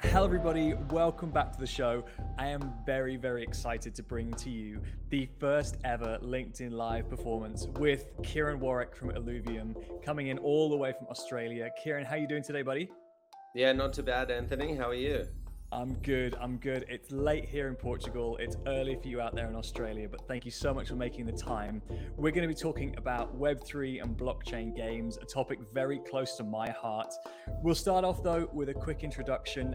Hello, everybody. Welcome back to the show. I am very, very excited to bring to you the first ever LinkedIn Live performance with Kieran Warwick from Illuvium, coming in all the way from Australia. Kieran, how are you doing today, buddy? Yeah, not too bad, Anthony. How are you? I'm good. I'm good. It's late here in Portugal. It's early for you out there in Australia, but thank you so much for making the time. We're going to be talking about Web3 and blockchain games, a topic very close to my heart. We'll start off though with a quick introduction.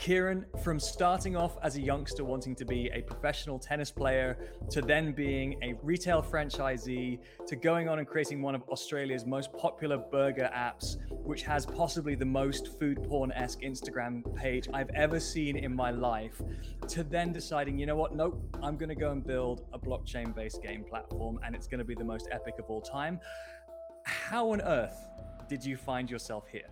Kieran, from starting off as a youngster wanting to be a professional tennis player, to then being a retail franchisee, to going on and creating one of Australia's most popular burger apps, which has possibly the most food porn esque Instagram page I've ever seen in my life, to then deciding, you know what, nope, I'm going to go and build a blockchain based game platform and it's going to be the most epic of all time. How on earth did you find yourself here?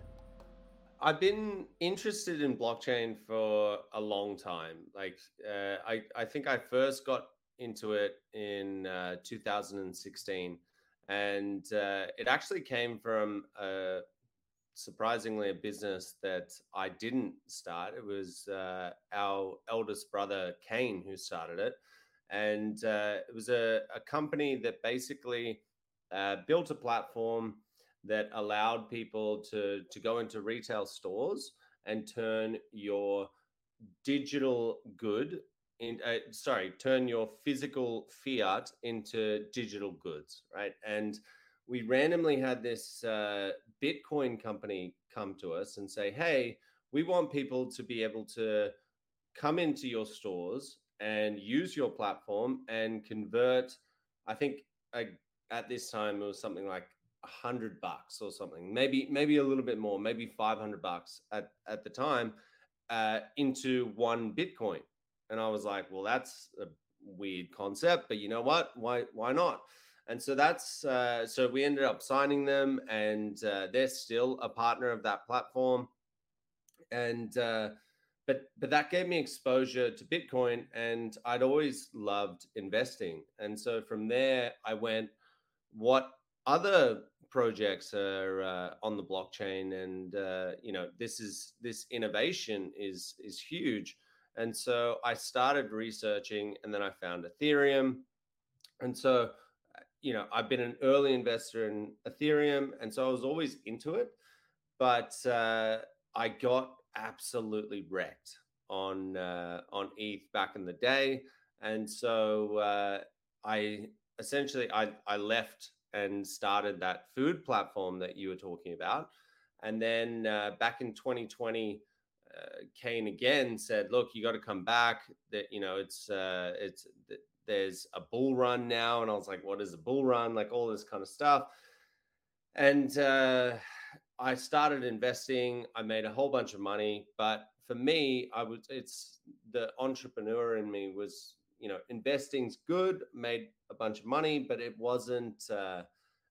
I've been interested in blockchain for a long time. Like, uh, I, I think I first got into it in uh, 2016, and uh, it actually came from a, surprisingly a business that I didn't start. It was uh, our eldest brother Kane who started it, and uh, it was a, a company that basically uh, built a platform that allowed people to to go into retail stores and turn your digital good in uh, sorry turn your physical fiat into digital goods right? And we randomly had this uh, bitcoin company come to us and say hey we want people to be able to come into your stores and use your platform and convert i think uh, at this time it was something like hundred bucks or something, maybe maybe a little bit more, maybe five hundred bucks at at the time, uh, into one Bitcoin. And I was like, well, that's a weird concept, but you know what? Why why not? And so that's uh, so we ended up signing them, and uh, they're still a partner of that platform. And uh, but but that gave me exposure to Bitcoin, and I'd always loved investing. And so from there, I went, what other projects are uh, on the blockchain and uh, you know this is this innovation is is huge. And so i started researching and then i found ethereum. And so you know i've been an early investor in ethereum and so i was always into it but uh, i got absolutely wrecked on uh, on eth back in the day. And so uh, i essentially i i left and started that food platform that you were talking about. And then uh, back in 2020, uh, Kane again said, "Look, you got to come back. That you know, it's uh, it's there's a bull run now." And I was like, "What is a bull run?" Like all this kind of stuff. And uh, I started investing. I made a whole bunch of money, but for me, I was it's the entrepreneur in me was you know investing's good made a bunch of money but it wasn't uh,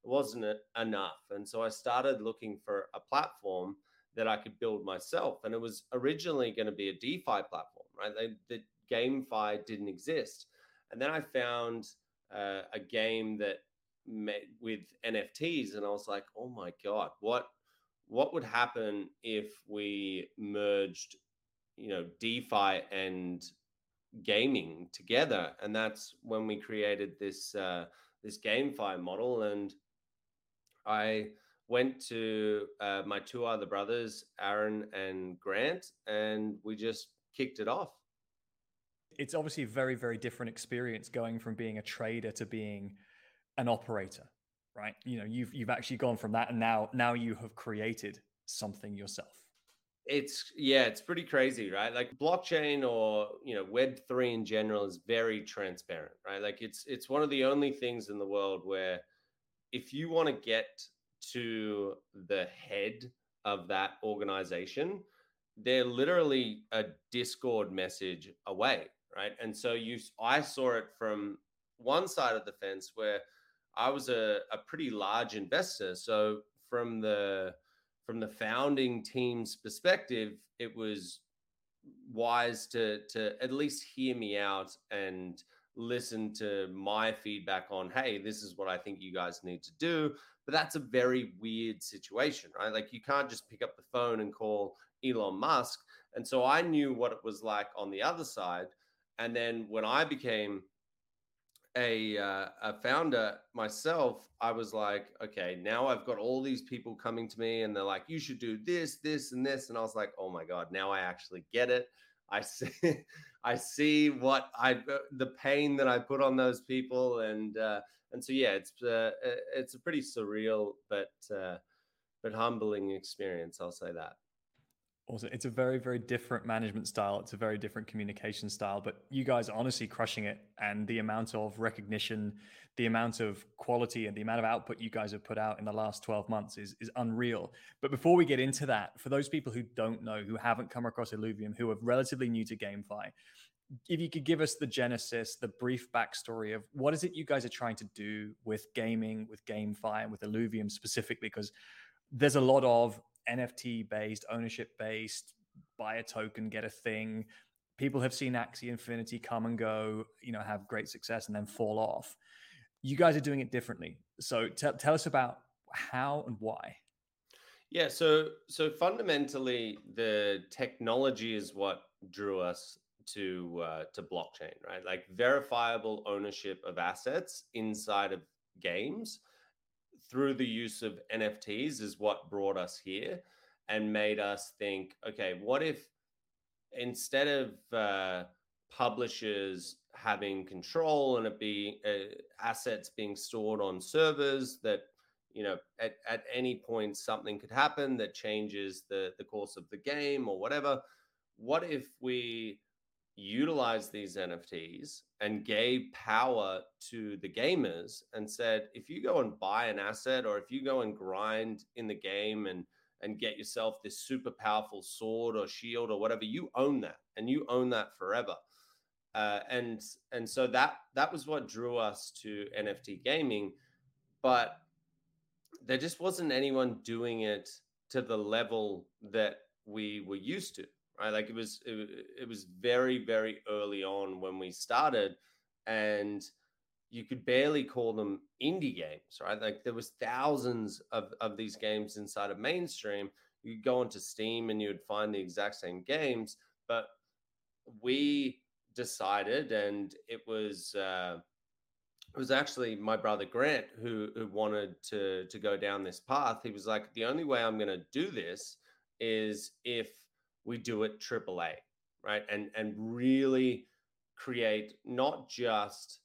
it wasn't enough. And so i started looking for a platform that i could build myself and it was originally going to be a defi platform right? They, the gamefi didn't exist. And then i found uh, a game that met with nfts and i was like oh my god what what would happen if we merged you know defi and gaming together, and that's when we created this uh, this GameFi model. And I went to uh, my two other brothers, Aaron and Grant, and we just kicked it off. It's obviously a very, very different experience going from being a trader to being an operator, right? You know, you've you've actually gone from that, and now now you have created something yourself it's yeah it's pretty crazy right? Like blockchain or you know web 3 in general is very transparent right? Like it's it's one of the only things in the world where if you want to get to the head of that organization they're literally a discord message away right? And so you i saw it from one side of the fence where i was a, a pretty large investor. So from the from the founding team's perspective, it was wise to to at least hear me out and listen to my feedback on hey this is what i think you guys need to do. But that's a very weird situation right? Like you can't just pick up the phone and call elon musk. And so i knew what it was like on the other side. And then when i became a, uh, a founder myself, I was like, okay, now I've got all these people coming to me and they're like, you should do this, this, and this. And I was like, oh my God, now I actually get it. I see, I see what I, uh, the pain that I put on those people. And, uh, and so, yeah, it's, uh, it's a pretty surreal, but, uh, but humbling experience. I'll say that. Also, it's a very, very different management style. It's a very different communication style, but you guys are honestly crushing it. And the amount of recognition, the amount of quality, and the amount of output you guys have put out in the last 12 months is, is unreal. But before we get into that, for those people who don't know, who haven't come across Illuvium, who are relatively new to GameFi, if you could give us the genesis, the brief backstory of what is it you guys are trying to do with gaming, with GameFi, and with Illuvium specifically, because there's a lot of NFT based, ownership based, buy a token, get a thing. People have seen Axie Infinity come and go, you know, have great success and then fall off. You guys are doing it differently. So t- tell us about how and why. Yeah, so so fundamentally, the technology is what drew us to uh, to blockchain, right? Like verifiable ownership of assets inside of games through the use of NFTs is what brought us here and made us think okay, what if instead of uh, publishers having control and it being uh, assets being stored on servers that you know at, at any point something could happen that changes the the course of the game or whatever what if we utilized these NFTs and gave power to the gamers and said, if you go and buy an asset or if you go and grind in the game and and get yourself this super powerful sword or shield or whatever, you own that and you own that forever. Uh, and and so that that was what drew us to NFT gaming, but there just wasn't anyone doing it to the level that we were used to right? Like it was it, it was very very early on when we started, and you could barely call them indie games, right? Like there was thousands of of these games inside of mainstream. You could go onto Steam and you would find the exact same games, but we decided, and it was. Uh, it was actually my brother Grant who, who wanted to to go down this path. He was like, the only way I'm going to do this is if we do it AAA, right? And and really create not just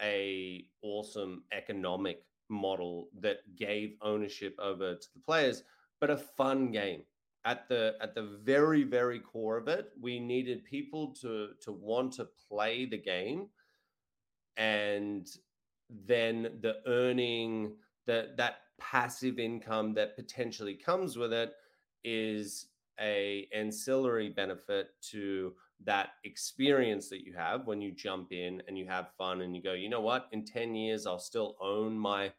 a awesome economic model that gave ownership over to the players, but a fun game. At the at the very very core of it, we needed people to to want to play the game, and then the earning that that passive income that potentially comes with it is a ancillary benefit to that experience that you have when you jump in and you have fun and you go you know what? In 10 years i'll still own my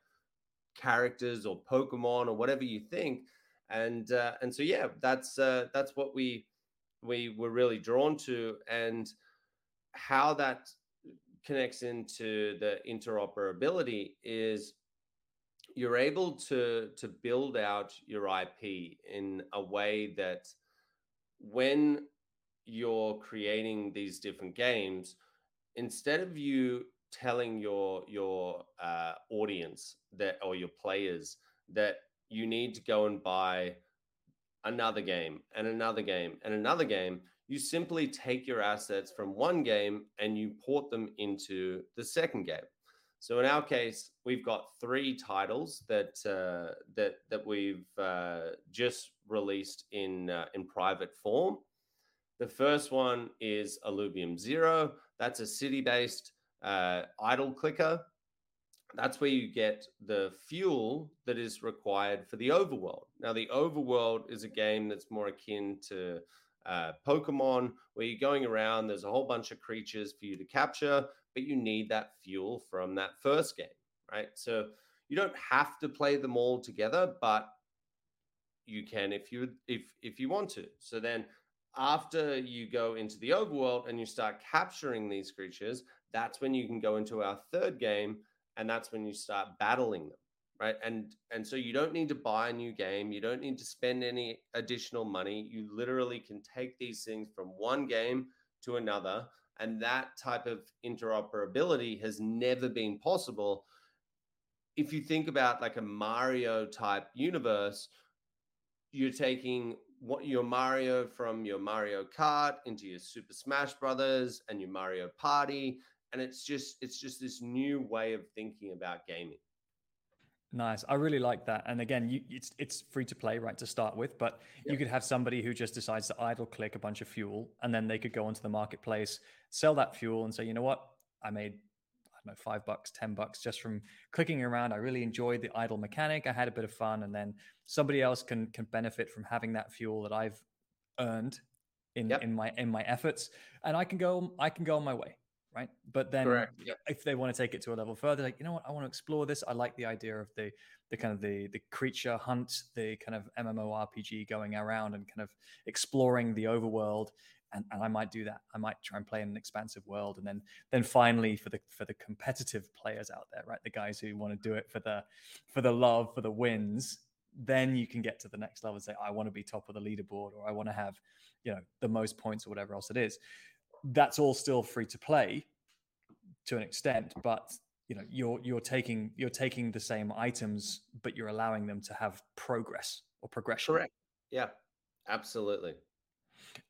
characters or pokemon or whatever you think. And uh, and so yeah that's uh, that's what we we were really drawn to and how that connects into the interoperability is you're able to to build out your IP in a way that when you're creating these different games, instead of you telling your your uh, audience that or your players that you need to go and buy another game and another game and another game you simply take your assets from one game and you port them into the second game so in our case, we've got three titles that uh, that that we've uh, just released in uh, in private form. The first one is Illuvium Zero. That's a city-based uh, idle clicker. That's where you get the fuel that is required for the overworld. Now, the overworld is a game that's more akin to uh, Pokemon, where you're going around. There's a whole bunch of creatures for you to capture but you need that fuel from that first game, right? So you don't have to play them all together, but you can if you if if you want to. So then after you go into the overworld and you start capturing these creatures, that's when you can go into our third game, and that's when you start battling them, right? And and so you don't need to buy a new game, you don't need to spend any additional money. You literally can take these things from one game to another, and that type of interoperability has never been possible. If you think about like a Mario type universe, you're taking what your Mario from your Mario Kart into your Super Smash Brothers and your Mario Party, and it's just it's just this new way of thinking about gaming. Nice. I really like that. And again, you, it's it's free to play, right, to start with. But you could have somebody who just decides to idle click a bunch of fuel, and then they could go onto the marketplace, sell that fuel, and say, you know what, I made I don't know five bucks, ten bucks just from clicking around. I really enjoyed the idle mechanic. I had a bit of fun, and then somebody else can can benefit from having that fuel that I've earned in yep. in my in my efforts, and I can go I can go on my way right? But then if they want to take it to a level further, like, you know what, I want to explore this. I like the idea of the the kind of the the creature hunt, the kind of MMORPG going around and kind of exploring the overworld. And, and I might do that. I might try and play in an expansive world, and then then finally for the for the competitive players out there, right, the guys who want to do it for the for the love, for the wins, then you can get to the next level and say, I want to be top of the leaderboard, or I want to have, you know, the most points or whatever else it is that's all still free to play to an extent, but you know you're you're taking you're taking the same items, but you're allowing them to have progress or progression. Correct. Yeah, absolutely.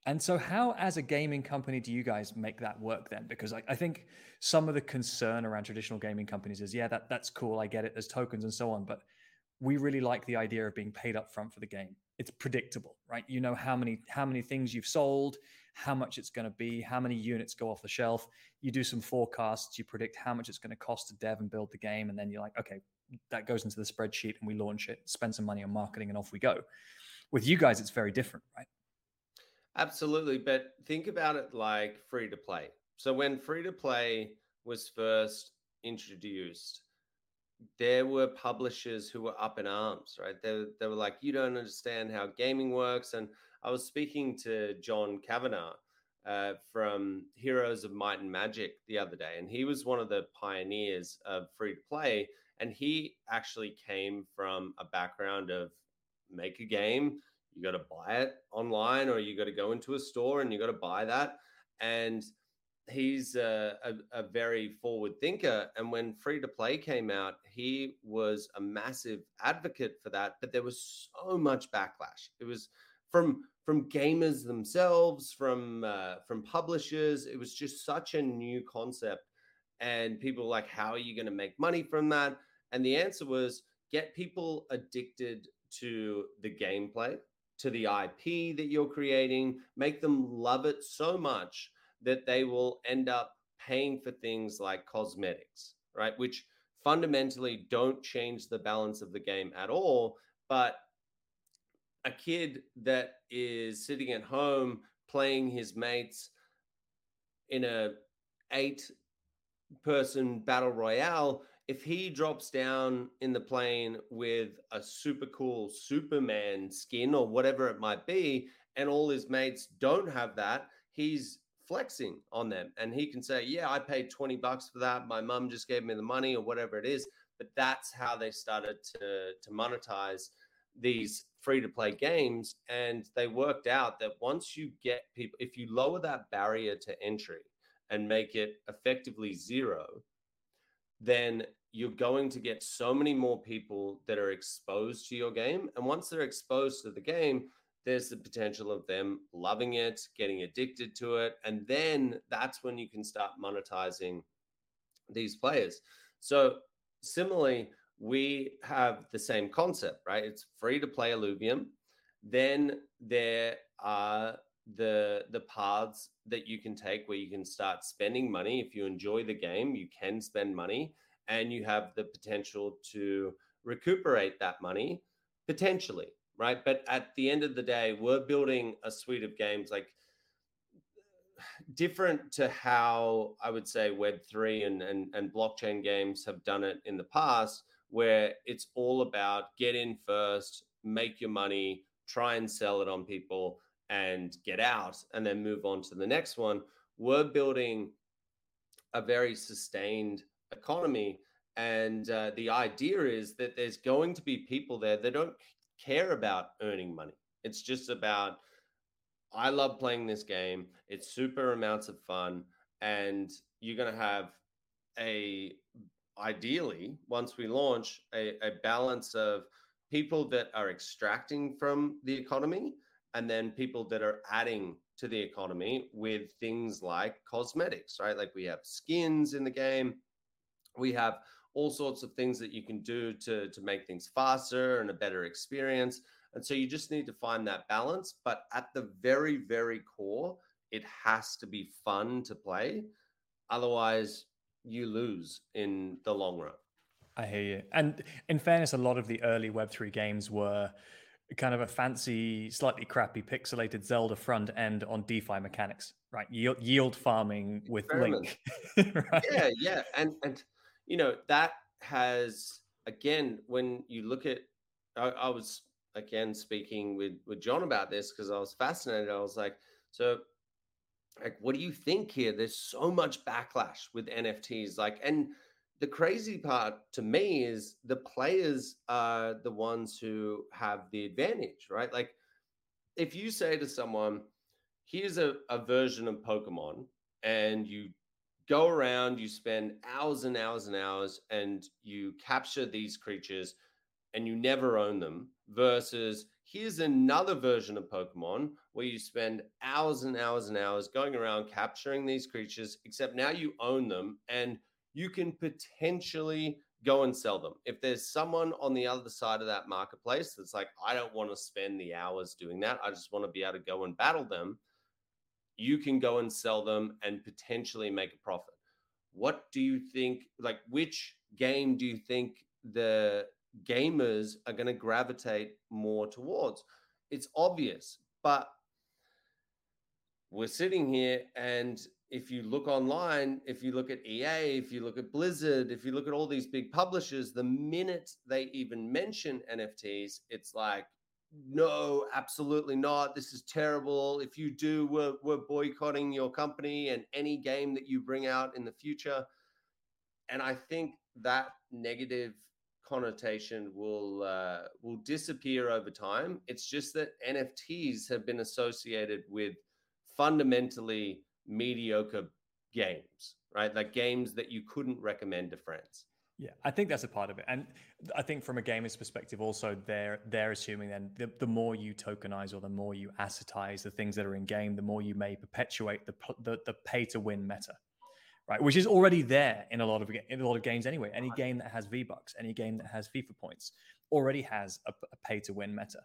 And so, how, as a gaming company, do you guys make that work then? Because I, I, think some of the concern around traditional gaming companies is, yeah, that that's cool, I get it, there's tokens and so on, but we really like the idea of being paid up front for the game. It's predictable, right? You know how many how many things you've sold, how much it's going to be, how many units go off the shelf. You do some forecasts, you predict how much it's going to cost to dev and build the game, and then you're like, okay, that goes into the spreadsheet and we launch it, spend some money on marketing, and off we go. With you guys, it's very different, right? Absolutely. But think about it like free to play. So when free to play was first introduced, there were publishers who were up in arms, right? They, they were like, you don't understand how gaming works. And I was speaking to John Kavanagh uh, from Heroes of Might and Magic the other day, and he was one of the pioneers of free to play. And he actually came from a background of make a game, you got to buy it online, or you got to go into a store and you got to buy that. And he's a, a, a, very forward thinker. And when free to play came out, he was a massive advocate for that. But there was so much backlash. It was from from gamers themselves, from uh, from publishers. It was just such a new concept, and people were like, "How are you going to make money from that?" And the answer was get people addicted to the gameplay, to the IP that you're creating, make them love it so much that they will end up paying for things like cosmetics, right? Which fundamentally don't change the balance of the game at all, but a kid that is sitting at home playing his mates in a eight person battle royale if he drops down in the plane with a super cool superman skin or whatever it might be and all his mates don't have that he's flexing on them. And he can say yeah i paid 20 bucks for that. My mum just gave me the money or whatever it is. But that's how they started to to monetize these free to play games. And they worked out that once you get people, if you lower that barrier to entry and make it effectively zero, then you're going to get so many more people that are exposed to your game. And once they're exposed to the game, there's the potential of them loving it, getting addicted to it. And then that's when you can start monetizing these players. So, similarly, we have the same concept, right? It's free to play Illuvium. Then there are the the paths that you can take where you can start spending money. If you enjoy the game, you can spend money, and you have the potential to recuperate that money potentially, right? But at the end of the day, we're building a suite of games like different to how I would say Web3 and, and, and blockchain games have done it in the past where it's all about get in first, make your money, try and sell it on people, and get out and then move on to the next one. We're building a very sustained economy. And uh, the idea is that there's going to be people there that don't care about earning money. It's just about, I love playing this game. It's super amounts of fun. And you're going to have a, ideally, once we launch, a, a balance of people that are extracting from the economy and then people that are adding to the economy with things like cosmetics, right? Like we have skins in the game, we have all sorts of things that you can do to to make things faster and a better experience. And so you just need to find that balance, but at the very very core, it has to be fun to play. Otherwise, you lose in the long run. I hear you. And in fairness, a lot of the early Web3 games were kind of a fancy, slightly crappy pixelated Zelda front end on DeFi mechanics, right? Yield, yield farming with Link. right? Yeah, yeah. And and you know, that has again, when you look at I, I was again speaking with with John about this because I was fascinated. I was like, so like what do you think here? There's so much backlash with NFTs, like and the crazy part to me is the players are the ones who have the advantage, right? Like if you say to someone, here's a, a version of Pokemon, and you go around, you spend hours and hours and hours, and you capture these creatures and you never own them, versus here's another version of Pokemon where you spend hours and hours and hours going around capturing these creatures, except now you own them and you can potentially go and sell them. If there's someone on the other side of that marketplace that's like, I don't want to spend the hours doing that, I just want to be able to go and battle them, you can go and sell them and potentially make a profit. What do you think? Like, which game do you think the gamers are going to gravitate more towards? It's obvious, but we're sitting here and if you look online, if you look at EA, if you look at Blizzard, if you look at all these big publishers, the minute they even mention NFTs, it's like, no, absolutely not. This is terrible. If you do, we're, we're boycotting your company and any game that you bring out in the future. And I think that negative connotation will uh, will disappear over time. It's just that NFTs have been associated with fundamentally mediocre games, right? Like games that you couldn't recommend to friends. Yeah, I think that's a part of it, and I think from a gamer's perspective, also they're they're assuming then the, the more you tokenize or the more you assetize the things that are in game, the more you may perpetuate the the, the pay to win meta, right? Which is already there in a lot of in a lot of games anyway. Any game that has V Bucks, any game that has FIFA points, already has a, a pay to win meta.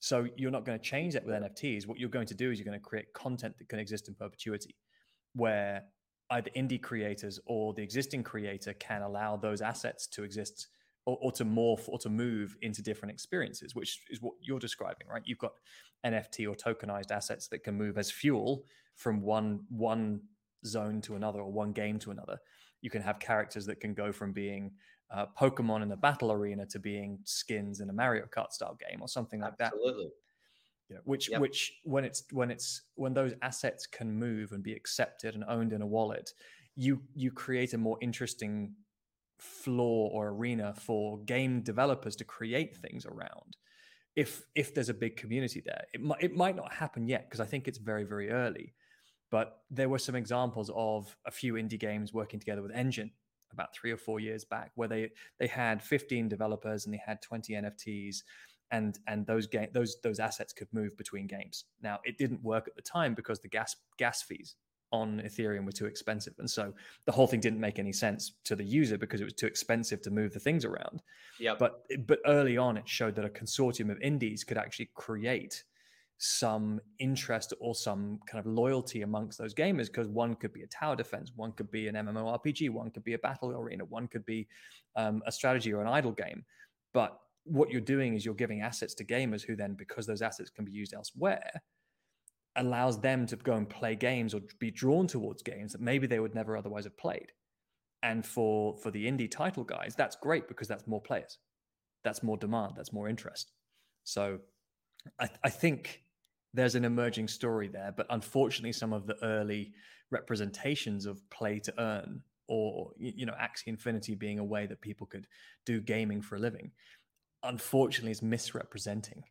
So you're not going to change that with NFTs. What you're going to do is you're going to create content that can exist in perpetuity where either indie creators or the existing creator can allow those assets to exist or, or, to morph or to move into different experiences, which is what you're describing, right? You've got NFT or tokenized assets that can move as fuel from one one zone to another or one game to another. You can have characters that can go from being uh, Pokemon in a battle arena to being skins in a Mario Kart style game or something like Absolutely. that. Absolutely you know, which yep. which when it's when it's when those assets can move and be accepted and owned in a wallet you you create a more interesting floor or arena for game developers to create things around if if there's a big community there it might it might not happen yet because i think it's very very early but there were some examples of a few indie games working together with Enjin about 3 or 4 years back where they they had 15 developers and they had 20 nfts and and those game those those assets could move between games. Now it didn't work at the time because the gas gas fees on Ethereum were too expensive, and so the whole thing didn't make any sense to the user because it was too expensive to move the things around. Yeah. But but early on, it showed that a consortium of indies could actually create some interest or some kind of loyalty amongst those gamers because one could be a tower defense, one could be an MMORPG, one could be a battle arena, one could be um, a strategy or an idle game. But what you're doing is you're giving assets to gamers who then, because those assets can be used elsewhere, allows them to go and play games or be drawn towards games that maybe they would never otherwise have played. And for for the indie title guys, that's great because that's more players, that's more demand, that's more interest. So, I, I think there's an emerging story there. But unfortunately, some of the early representations of play to earn or you know Axie Infinity being a way that people could do gaming for a living, unfortunately, is misrepresenting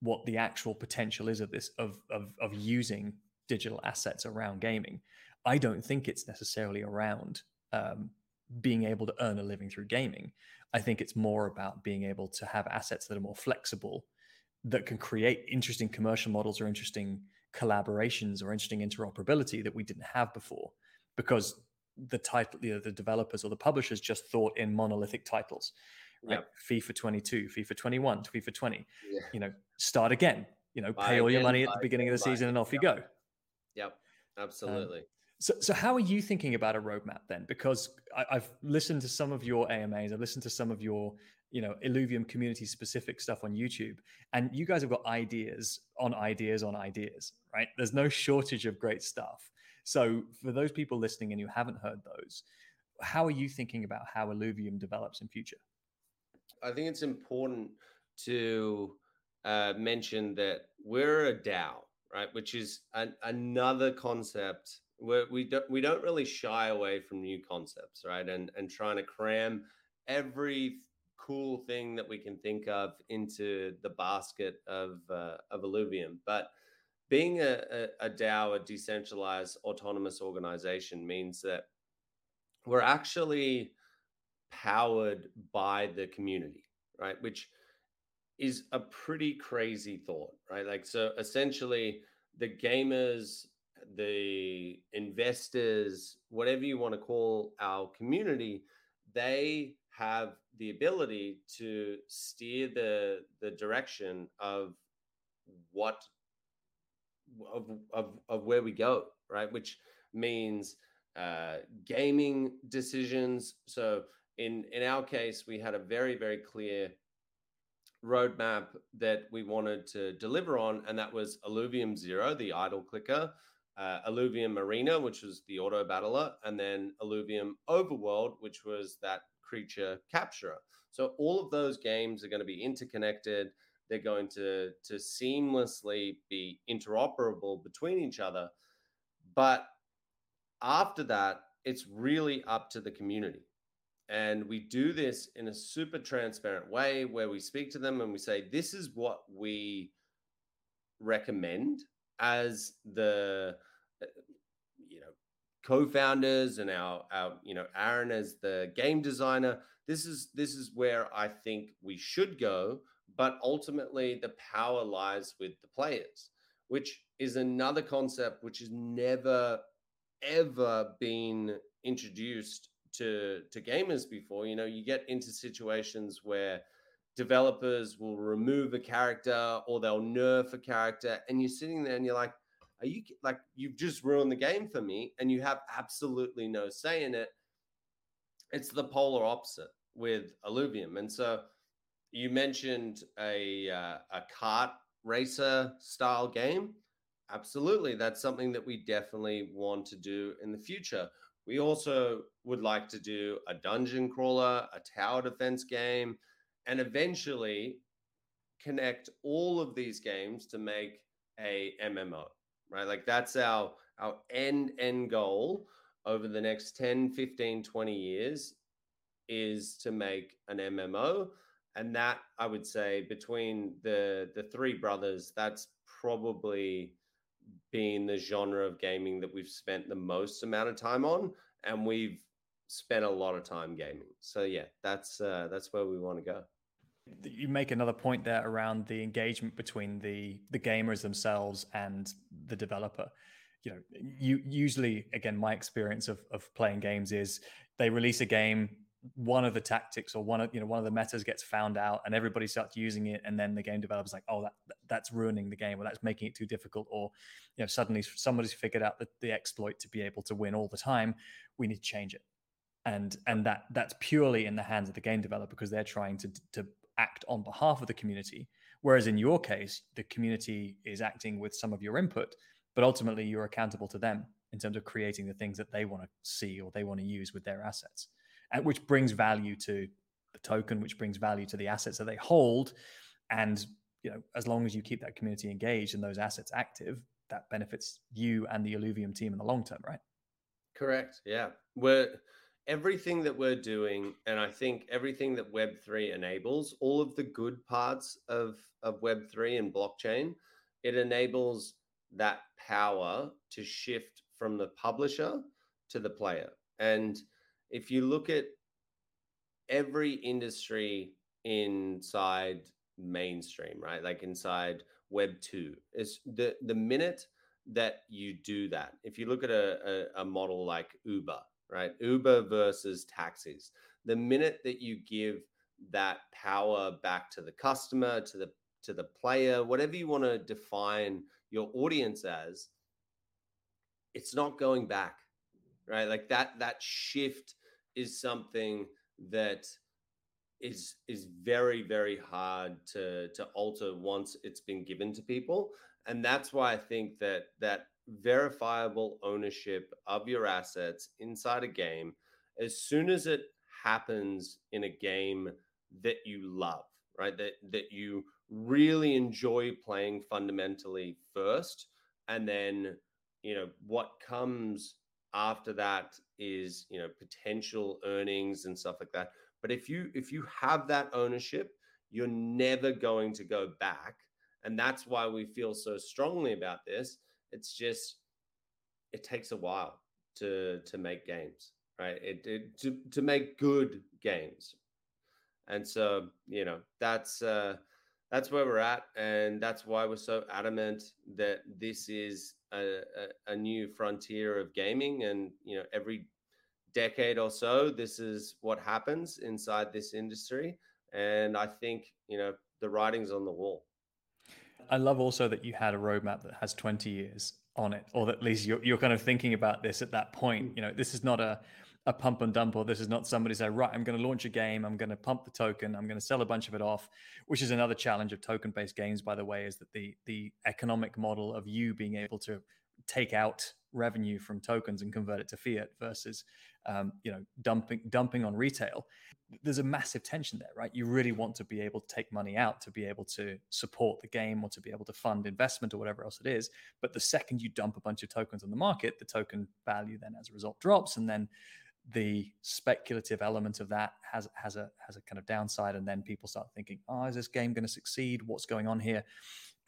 what the actual potential is of this of of of using digital assets around gaming. I don't think it's necessarily around um, being able to earn a living through gaming. I think it's more about being able to have assets that are more flexible, that can create interesting commercial models or interesting collaborations or interesting interoperability that we didn't have before, because the title, you know, the developers or the publishers just thought in monolithic titles. Right? Yep. FIFA 22, FIFA 21, FIFA 20. Yeah. You know, start again. You know, pay all your money at the beginning again, of the season, and off yep. you go. Yep, absolutely. Um, so, so how are you thinking about a roadmap then? Because I, have listened to some of your AMAs, I've listened to some of your, you know, Illuvium community specific stuff on YouTube, and you guys have got ideas on ideas on ideas, right? There's no shortage of great stuff. So, for those people listening and you haven't heard those, how are you thinking about how Illuvium develops in future? I think it's important to uh, mention that we're a DAO, right? Which is an, another concept where we don't we don't really shy away from new concepts, right? And and trying to cram every cool thing that we can think of into the basket of uh, of Illuvium. But being a, a, a DAO, a decentralized autonomous organization, means that we're actually powered by the community, right? Which is a pretty crazy thought, right? Like, so essentially, the gamers, the investors, whatever you want to call our community, they have the ability to steer the the direction of what of of, of where we go, right? Which means uh, gaming decisions. So in in our case, we had a very very clear roadmap that we wanted to deliver on, and that was Illuvium Zero, the idle clicker, uh, Illuvium Arena, which was the auto battler, and then Illuvium Overworld, which was that creature capturer. So all of those games are going to be interconnected. They're going to to seamlessly be interoperable between each other. But after that, it's really up to the community. And we do this in a super transparent way where we speak to them and we say, this is what we recommend as the co-founders and our our you know Aaron as the game designer this is this is where I think we should go but ultimately the power lies with the players which is another concept which has never ever been introduced to to gamers before. You know, you get into situations where developers will remove a character or they'll nerf a character, and you're sitting there and you're like, "Are you like you've just ruined the game for me?" And you have absolutely no say in it. It's the polar opposite with Illuvium, and so you mentioned a uh, a kart racer style game. Absolutely, that's something that we definitely want to do in the future. We also would like to do a dungeon crawler, a tower defense game, and eventually connect all of these games to make a MMO, right? Like that's our our end end goal over the next 10, 15, 20 years is to make an MMO and that I would say between the the three brothers that's probably been the genre of gaming that we've spent the most amount of time on, and we've spent a lot of time gaming. So yeah, that's uh, that's where we want to go. You make another point there around the engagement between the the gamers themselves and the developer. You know, you usually again my experience of of playing games is they release a game, one of the tactics or one of you know one of the metas gets found out and everybody starts using it and then the game developers like oh that that's ruining the game or that's making it too difficult or you know suddenly somebody's figured out the, the exploit to be able to win all the time we need to change it and and that that's purely in the hands of the game developer because they're trying to to act on behalf of the community whereas in your case the community is acting with some of your input but ultimately you're accountable to them in terms of creating the things that they want to see or they want to use with their assets and which brings value to the token, which brings value to the assets that they hold, and you know, as long as you keep that community engaged and those assets active, that benefits you and the Illuvium team in the long term, right? Correct. Yeah. We're everything that we're doing, and I think everything that Web3 enables, all of the good parts of, of Web3 and blockchain, it enables that power to shift from the publisher to the player. And if you look at every industry inside mainstream, right? Like inside Web 2, is the, the minute that you do that, if you look at a, a, a model like Uber, right? Uber versus taxis, the minute that you give that power back to the customer, to the to the player, whatever you want to define your audience as, it's not going back, right? Like that that shift is something that is is very very hard to to alter once it's been given to people and that's why i think that that verifiable ownership of your assets inside a game as soon as it happens in a game that you love right? That that you really enjoy playing fundamentally first and then you know what comes after that is you know potential earnings and stuff like that. But if you if you have that ownership you're never going to go back and that's why we feel so strongly about this it's just it takes a while to to make games right? It, it to to make good games. And so you know that's uh that's where we're at. And that's why we're so adamant that this is a, a, a new frontier of gaming. And you know every decade or so this is what happens inside this industry. And i think you know the writing's on the wall I love also that you had a roadmap that has 20 years on it, or that at least you're, you're kind of thinking about this at that point. Mm. You know, this is not a, a pump and dump, or this is not somebody say, right, I'm going to launch a game, I'm going to pump the token, I'm going to sell a bunch of it off, which is another challenge of token based games, by the way, is that the the economic model of you being able to take out revenue from tokens and convert it to fiat versus um, you know dumping dumping on retail there's a massive tension there right? You really want to be able to take money out to be able to support the game or to be able to fund investment or whatever else it is. But the second you dump a bunch of tokens on the market the token value then as a result drops and then the speculative element of that has has a has a kind of downside and then people start thinking oh is this game going to succeed? What's going on here?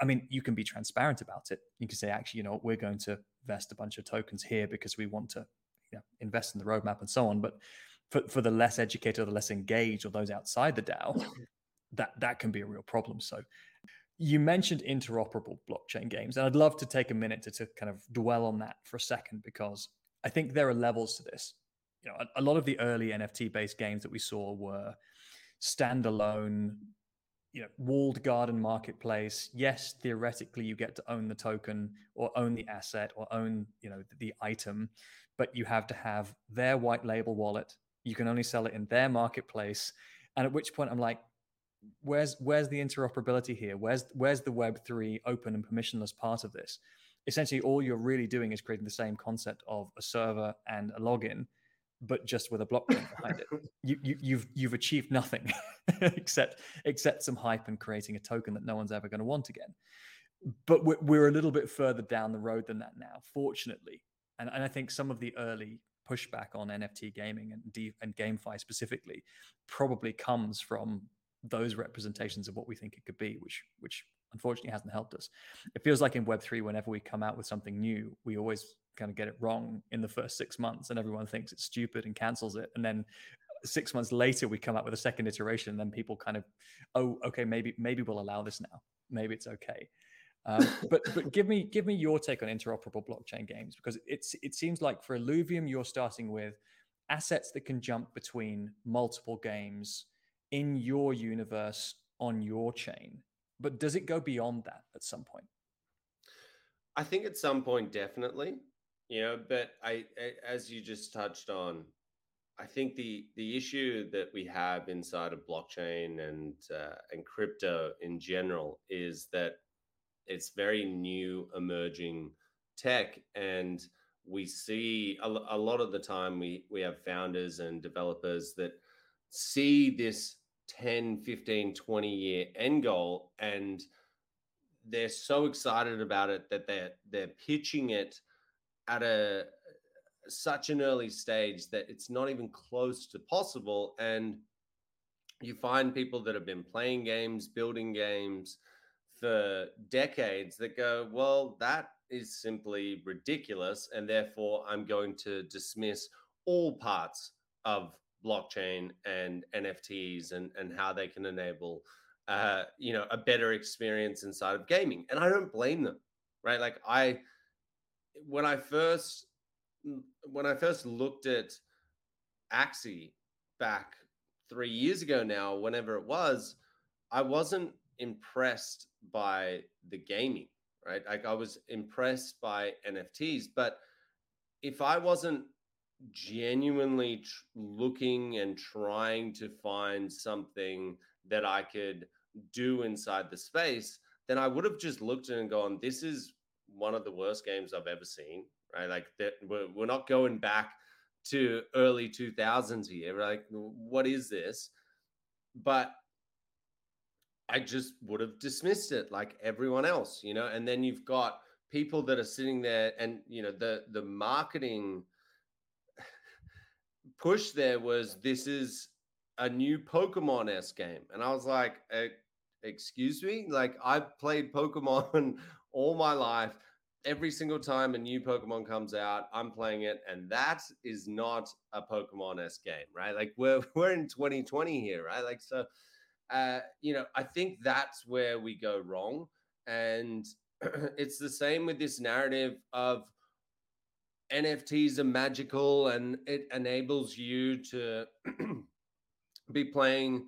I mean, you can be transparent about it. You can say, actually, you know, we're going to vest a bunch of tokens here because we want to you know, invest in the roadmap and so on. But for, for the less educated or the less engaged or those outside the DAO, that that can be a real problem. So you mentioned interoperable blockchain games, and I'd love to take a minute to, to kind of dwell on that for a second because I think there are levels to this. You know, a, a lot of the early NFT based games that we saw were standalone you know walled garden marketplace yes theoretically you get to own the token or own the asset or own you know the, the item but you have to have their white label wallet you can only sell it in their marketplace and at which point i'm like where's where's the interoperability here where's where's the web3 open and permissionless part of this essentially all you're really doing is creating the same concept of a server and a login but just with a blockchain behind it. You, you, you've you've achieved nothing except except some hype and creating a token that no one's ever going to want again. But we're, we're a little bit further down the road than that now, fortunately. And, and I think some of the early pushback on NFT gaming and D, and GameFi specifically probably comes from those representations of what we think it could be, which which unfortunately hasn't helped us. It feels like in Web3, whenever we come out with something new, we always kind of get it wrong in the first six months and everyone thinks it's stupid and cancels it. And then six months later, we come up with a second iteration. And then people kind of, oh, okay, maybe, maybe we'll allow this now. Maybe it's okay. Um, but but give me give me your take on interoperable blockchain games because it's it seems like for Illuvium you're starting with assets that can jump between multiple games in your universe on your chain. But does it go beyond that at some point? I think at some point, definitely. You know, but I, I, as you just touched on, I think the the issue that we have inside of blockchain and uh, and crypto in general is that it's very new emerging tech and we see a, a lot of the time we we have founders and developers that see this 10 15 20 year end goal and they're so excited about it that they're they're pitching it at a such an early stage that it's not even close to possible and you find people that have been playing games building games for decades that go well that is simply ridiculous and therefore i'm going to dismiss all parts of blockchain and nfts and and how they can enable uh, you know a better experience inside of gaming. And i don't blame them right? Like i when i first when i first looked at axie back three years ago now whenever it was i wasn't impressed by the gaming right like i was impressed by nfts but if i wasn't genuinely tr- looking and trying to find something that i could do inside the space, then I would have just looked at and gone, this is one of the worst games I've ever seen. Right. Like that we're, we're not going back to early 2000s here. Like, what is this? But I just would have dismissed it like everyone else, you know, and then you've got people that are sitting there and you know the the marketing push there was this is a new Pokemon S game. And I was like, excuse me? Like i've played pokemon all my life. Every single time a new pokemon comes out i'm playing it and that is not a pokemon s game right? Like we're we're in 2020 here right? Like so uh you know i think that's where we go wrong. And it's the same with this narrative of nfts are magical and it enables you to be playing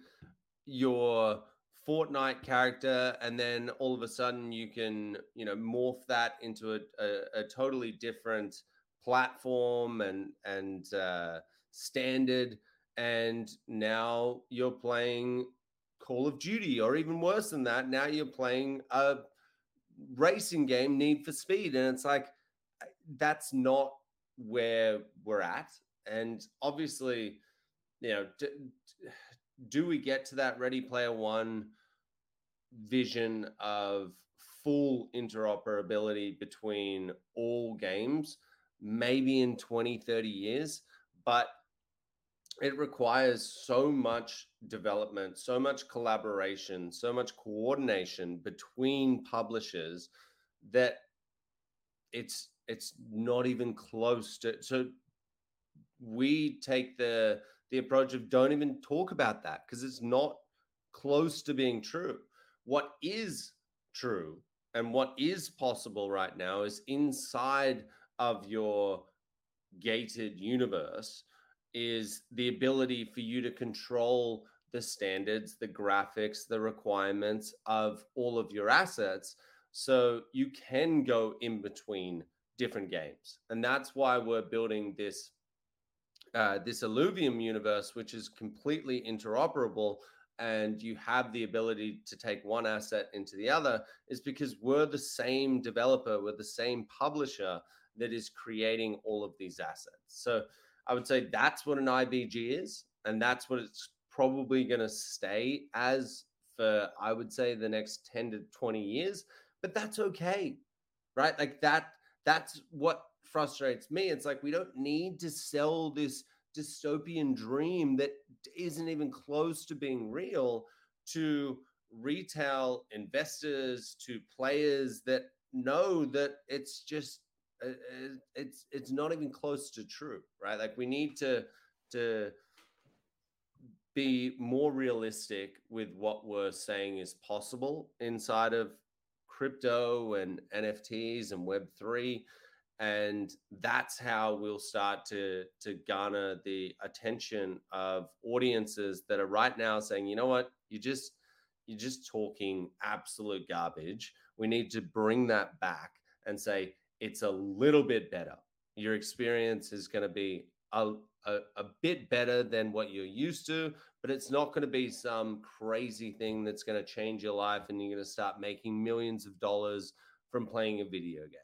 your Fortnite character, and then all of a sudden you can, you know, morph that into a, a, a totally different platform and and uh, standard, and now you're playing Call of Duty, or even worse than that, now you're playing a racing game, Need for Speed, and it's like that's not where we're at, and obviously, you know. D- do we get to that Ready Player One vision of full interoperability between all games, maybe in 20, 30 years, but it requires so much development, so much collaboration, so much coordination between publishers that it's it's not even close to so we take the the approach of don't even talk about that because it's not close to being true. What is true and what is possible right now is inside of your gated universe is the ability for you to control the standards, the graphics, the requirements of all of your assets. So you can go in between different games. And that's why we're building this uh, this Illuvium universe, which is completely interoperable and you have the ability to take one asset into the other is because we're the same developer, we're the same publisher that is creating all of these assets. So I would say that's what an IBG is, and that's what it's probably going to stay as for I would say the next 10 to 20 years, but that's okay. Right? Like that that's what frustrates me. It's like we don't need to sell this dystopian dream that isn't even close to being real to retail investors to players that know that it's just it's it's not even close to true right? Like we need to to be more realistic with what we're saying is possible inside of crypto and nfts and web3 and that's how we'll start to to garner the attention of audiences that are right now saying you know what? You just you're just talking absolute garbage. We need to bring that back and say it's a little bit better your experience is going to be a, a, a bit better than what you're used to but it's not going to be some crazy thing that's going to change your life and you're going to start making millions of dollars from playing a video game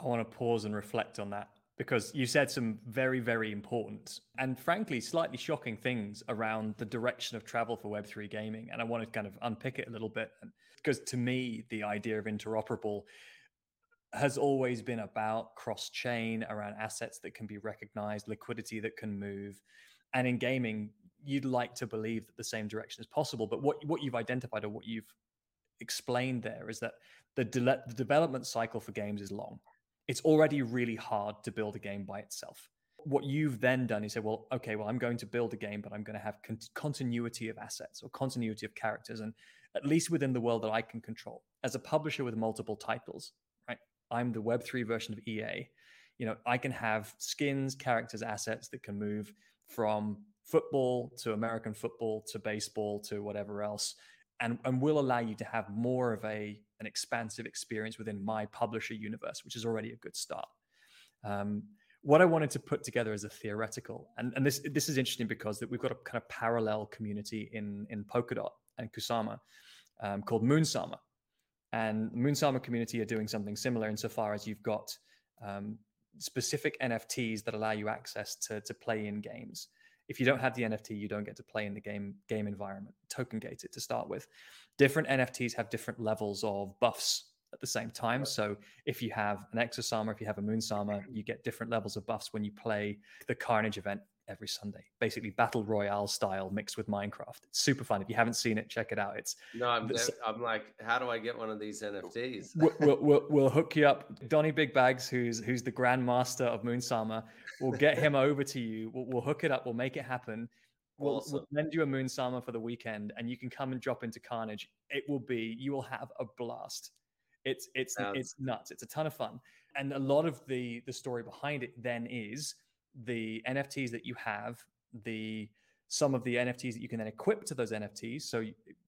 I want to pause and reflect on that because you said some very, very important and frankly slightly shocking things around the direction of travel for Web3 gaming. And I want to kind of unpick it a little bit because to me, the idea of interoperable has always been about cross chain around assets that can be recognized, liquidity that can move. And in gaming, you'd like to believe that the same direction is possible. But what, what you've identified or what you've explained there is that the, de- the development cycle for games is long it's already really hard to build a game by itself. What you've then done is say, well, okay, well, I'm going to build a game, but I'm going to have con- continuity of assets or continuity of characters, and at least within the world that I can control. As a publisher with multiple titles? I'm the Web3 version of EA. You know, I can have skins, characters, assets that can move from football to American football to baseball to whatever else and, and will allow you to have more of a an expansive experience within my publisher universe, which is already a good start. Um, what I wanted to put together as a theoretical, and, and this this is interesting because that we've got a kind of parallel community in in Polkadot and Kusama um, called Moonsama, and the Moonsama community are doing something similar insofar as you've got um, specific NFTs that allow you access to to play in games if you don't have the NFT, you don't get to play in the game game environment. Token gated to start with. Different NFTs have different levels of buffs at the same time. So if you have an Exosama, if you have a Moonsama, you get different levels of buffs when you play the Carnage event every Sunday. Basically, battle royale style mixed with Minecraft. It's super fun. If you haven't seen it, check it out. It's no, I'm, I'm like, how do I get one of these NFTs? we'll, we'll, we'll, we'll hook you up. Donny Big Bags, who's who's the grandmaster of Moonsama, we'll get him over to you. We'll, we'll, hook it up. We'll make it happen. We'll, awesome. we'll lend you a Moonsama for the weekend, and you can come and drop into Carnage. It will be you will have a blast. It's it's Sounds... it's nuts. It's a ton of fun, and a lot of the the story behind it then is the NFTs that you have, the some of the NFTs that you can then equip to those NFTs. So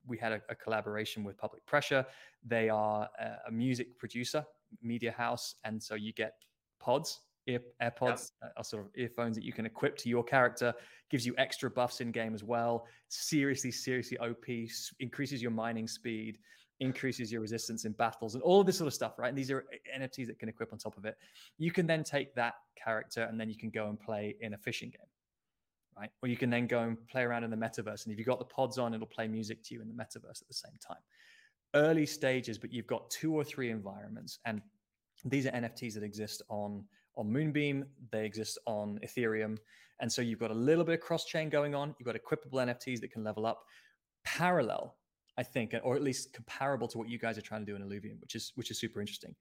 we had a, a collaboration with Public Pressure. They are a, a, music producer, media house, and so you get pods, ear, AirPods, yep. uh, sort of earphones that you can equip to your character. Gives you extra buffs in game as well. Seriously, seriously OP. Increases your mining speed increases your resistance in battles and all of this sort of stuff, right? And these are NFTs that can equip on top of it. You can then take that character and then you can go and play in a fishing game, right? Or you can then go and play around in the metaverse. And if you've got the pods on, it'll play music to you in the metaverse at the same time. Early stages, but you've got two or three environments. And these are NFTs that exist on on Moonbeam, they exist on Ethereum. And so you've got a little bit of cross chain going on. You've got equipable NFTs that can level up. Parallel I think, or at least comparable to what you guys are trying to do in Illuvium, which is which is super interesting.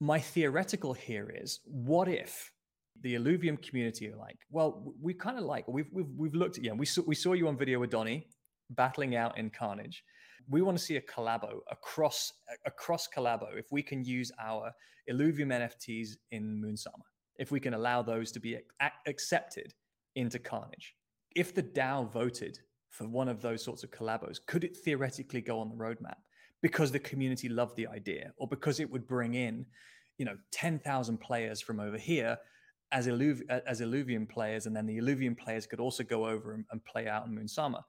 My theoretical here is, what if the Illuvium community are like, well, we kind of like we've we've we've looked at yeah, we saw we saw you on video with Donny battling out in Carnage. We want to see a collabo across across collabo. If we can use our Illuvium NFTs in Moonsama, if we can allow those to be accepted into Carnage, if the DAO voted for one of those sorts of collabos, could it theoretically go on the roadmap because the community loved the idea or because it would bring in, you know, 10,000 players from over here as, Illuv- as Illuvium players, and then the Illuvium players could also go over and, and play out in Moonsama.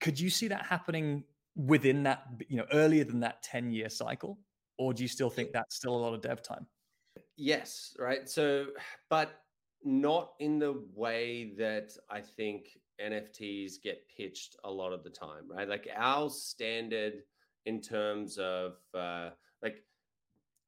Could you see that happening within that, you know, earlier than that 10 year cycle? Or do you still think that's still a lot of dev time? Yes, right. So, but not in the way that I think NFTs get pitched a lot of the time, right? Like our standard in terms of uh, like,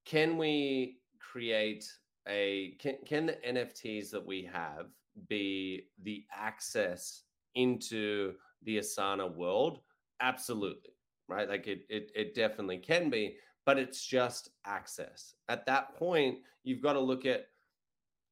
can we create a can can the NFTs that we have be the access into the Asana world? Absolutely, right? Like it it it definitely can be, but it's just access. At that point, you've got to look at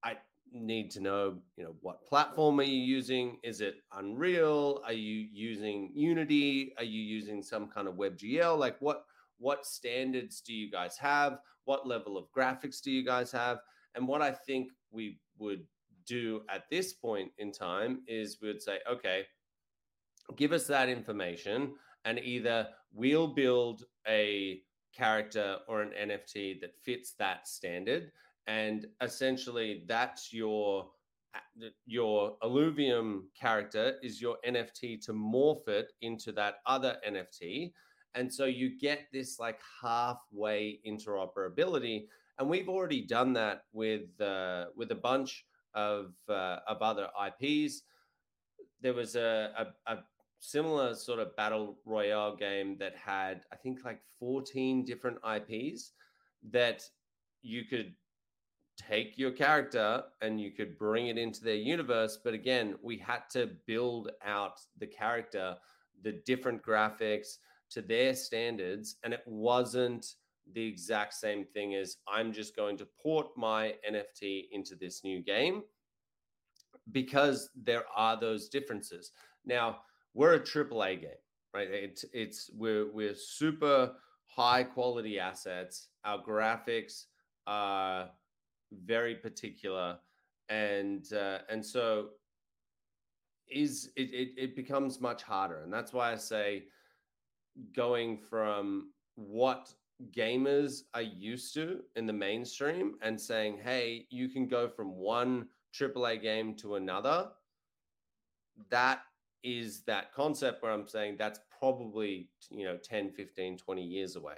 I need to know, you know, what platform are you using? Is it Unreal? Are you using Unity? Are you using some kind of WebGL? Like what what standards do you guys have? What level of graphics do you guys have? And what I think we would do at this point in time is we would say, okay, give us that information and either we'll build a character or an NFT that fits that standard and essentially that's your your Illuvium character is your NFT to morph it into that other NFT. And so you get this like halfway interoperability. and we've already done that with uh, with a bunch of uh, of other IPs. There was a, a, a similar sort of battle royale game that had I think like 14 different IPs that you could take your character and you could bring it into their universe but again we had to build out the character the different graphics to their standards and it wasn't the exact same thing as i'm just going to port my nft into this new game because there are those differences now we're a AAA game, right? It's it's we're we're super high quality assets. Our graphics are very particular, and uh, and so is it, it it becomes much harder, and that's why I say going from what gamers are used to in the mainstream and saying, hey, you can go from one AAA game to another. That is that concept where I'm saying that's probably, you know, 10, 15, 20 years away.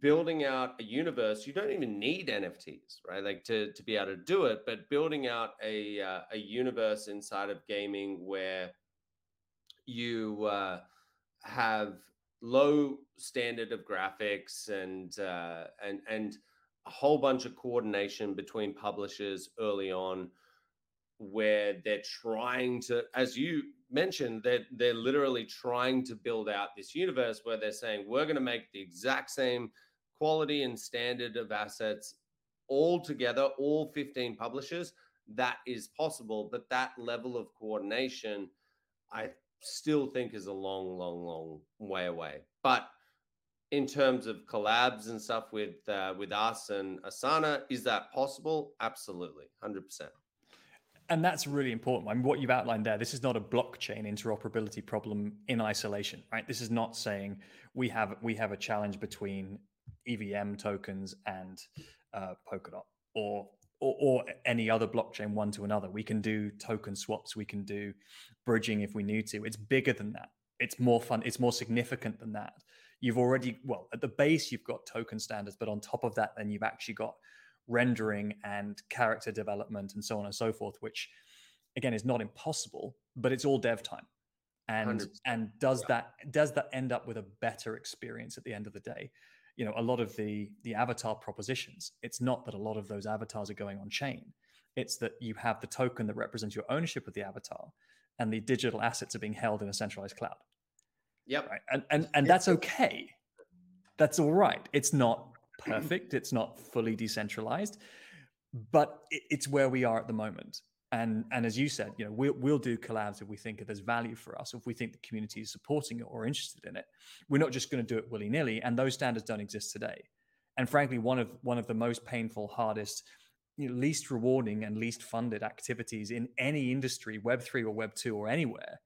Building out a universe, you don't even need NFTs, right? Like to, to be able to do it, but building out a, uh, a universe inside of gaming where you uh, have low standard of graphics and uh, and and a whole bunch of coordination between publishers early on where they're trying to, as you mentioned, they're, they're literally trying to build out this universe where they're saying, we're going to make the exact same quality and standard of assets all together, all 15 publishers. That is possible, but that level of coordination, I still think is a long, long, long way away. But in terms of collabs and stuff with uh, with us and Asana, is that possible? Absolutely, hundred percent and that's really important. I mean, what you've outlined there, this is not a blockchain interoperability problem in isolation, right? This is not saying we have we have a challenge between EVM tokens and uh, Polkadot or, or or any other blockchain one to another. We can do token swaps. We can do bridging if we need to. It's bigger than that. It's more fun. It's more significant than that. You've already well at the base you've got token standards, but on top of that, then you've actually got rendering and character development and so on and so forth, which again is not impossible, but it's all dev time. And 100%. and does yeah. that does that end up with a better experience at the end of the day? You know, a lot of the the avatar propositions, it's not that a lot of those avatars are going on chain. It's that you have the token that represents your ownership of the avatar, and the digital assets are being held in a centralized cloud. Yep. Right. And and and that's okay. That's all right. It's not perfect. it's not fully decentralized, but it's where we are at the moment. And and as you said, you know, we'll we'll do collabs if we think there's value for us, if we think the community is supporting it or interested in it. We're not just going to do it willy nilly, and those standards don't exist today. And frankly, one of one of the most painful, hardest, you know, least rewarding, and least funded activities in any industry, Web three or Web two or anywhere,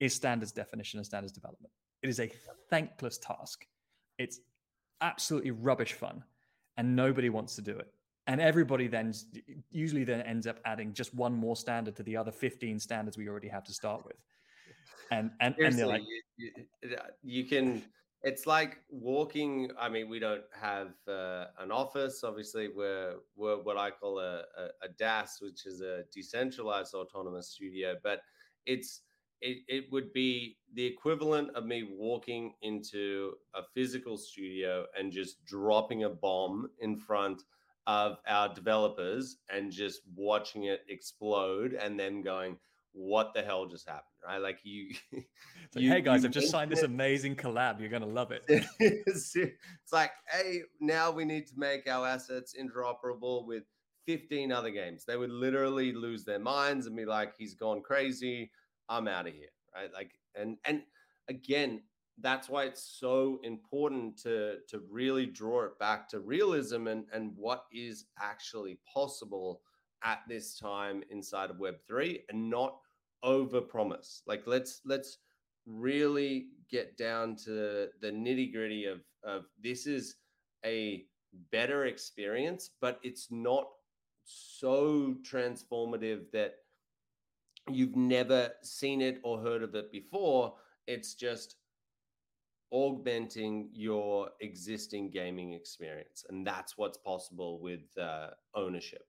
is standards definition and standards development. It is a thankless task. It's absolutely rubbish fun and nobody wants to do it. And everybody then usually then ends up adding just one more standard to the other 15 standards we already have to start with. And and, and they're like you, you, you, can it's like walking i mean we don't have uh, an office obviously we're, we're what i call a, a, a das which is a decentralized autonomous studio but it's it, it would be the equivalent of me walking into a physical studio and just dropping a bomb in front of our developers and just watching it explode and then going what the hell just happened? Right? Like you, you hey guys i've just signed this amazing collab. You're gonna love it. It's like hey now we need to make our assets interoperable with 15 other games. They would literally lose their minds and be like he's gone crazy I'm out of here, right? Like, and and again, that's why it's so important to to really draw it back to realism and and what is actually possible at this time inside of Web three, and not over promise. Like, let's let's really get down to the nitty gritty of of this is a better experience, but it's not so transformative that you've never seen it or heard of it before. It's just augmenting your existing gaming experience. And that's what's possible with uh, ownership.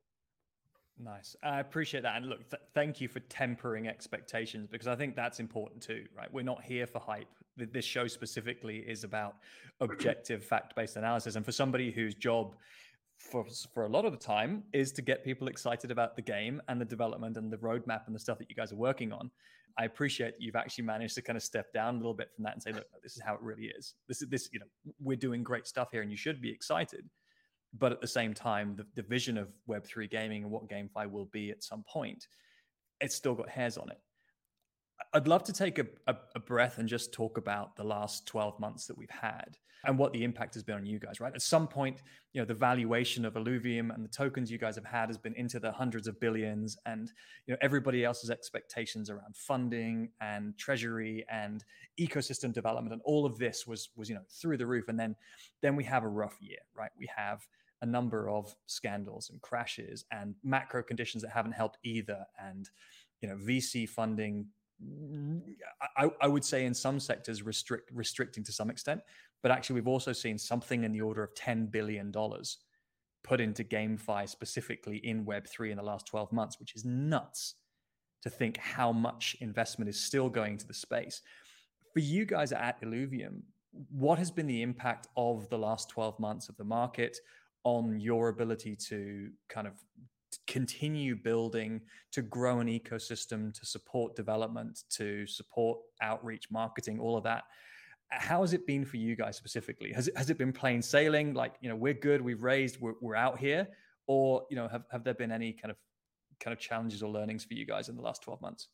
Nice. I appreciate that. And look, th- thank you for tempering expectations because I think that's important too, right? We're not here for hype. This show specifically is about objective, fact based analysis. And for somebody whose job for, for a lot of the time is to get people excited about the game and the development and the roadmap and the stuff that you guys are working on. I appreciate you've actually managed to kind of step down a little bit from that and say, look, this is how it really is. This is this, you know, we're doing great stuff here and you should be excited but at the same time, the, the vision of Web3 gaming and what GameFi will be at some point, it's still got hairs on it. I'd love to take a, a, a, breath and just talk about the last 12 months that we've had and what the impact has been on you guys, right? At some point, you know, the valuation of Illuvium and the tokens you guys have had has been into the hundreds of billions and, you know, everybody else's expectations around funding and treasury and ecosystem development and all of this was, was, you know, through the roof. And then, then we have a rough year, right? We have a number of scandals and crashes and macro conditions that haven't helped either. And, you know, VC funding, Mm, I, I would say in some sectors restrict restricting to some extent, but actually we've also seen something in the order of $10 billion put into GameFi specifically in Web3 in the last 12 months, which is nuts to think how much investment is still going to the space. For you guys at Illuvium, what has been the impact of the last 12 months of the market? on your ability to kind of continue building, to grow an ecosystem, to support development, to support outreach, marketing, all of that. How has it been for you guys specifically? Has it, has it been plain sailing? Like, you know, we're good, we've raised, we're, we're out here, or you know, have, have there been any kind of kind of challenges or learnings for you guys in the last 12 months?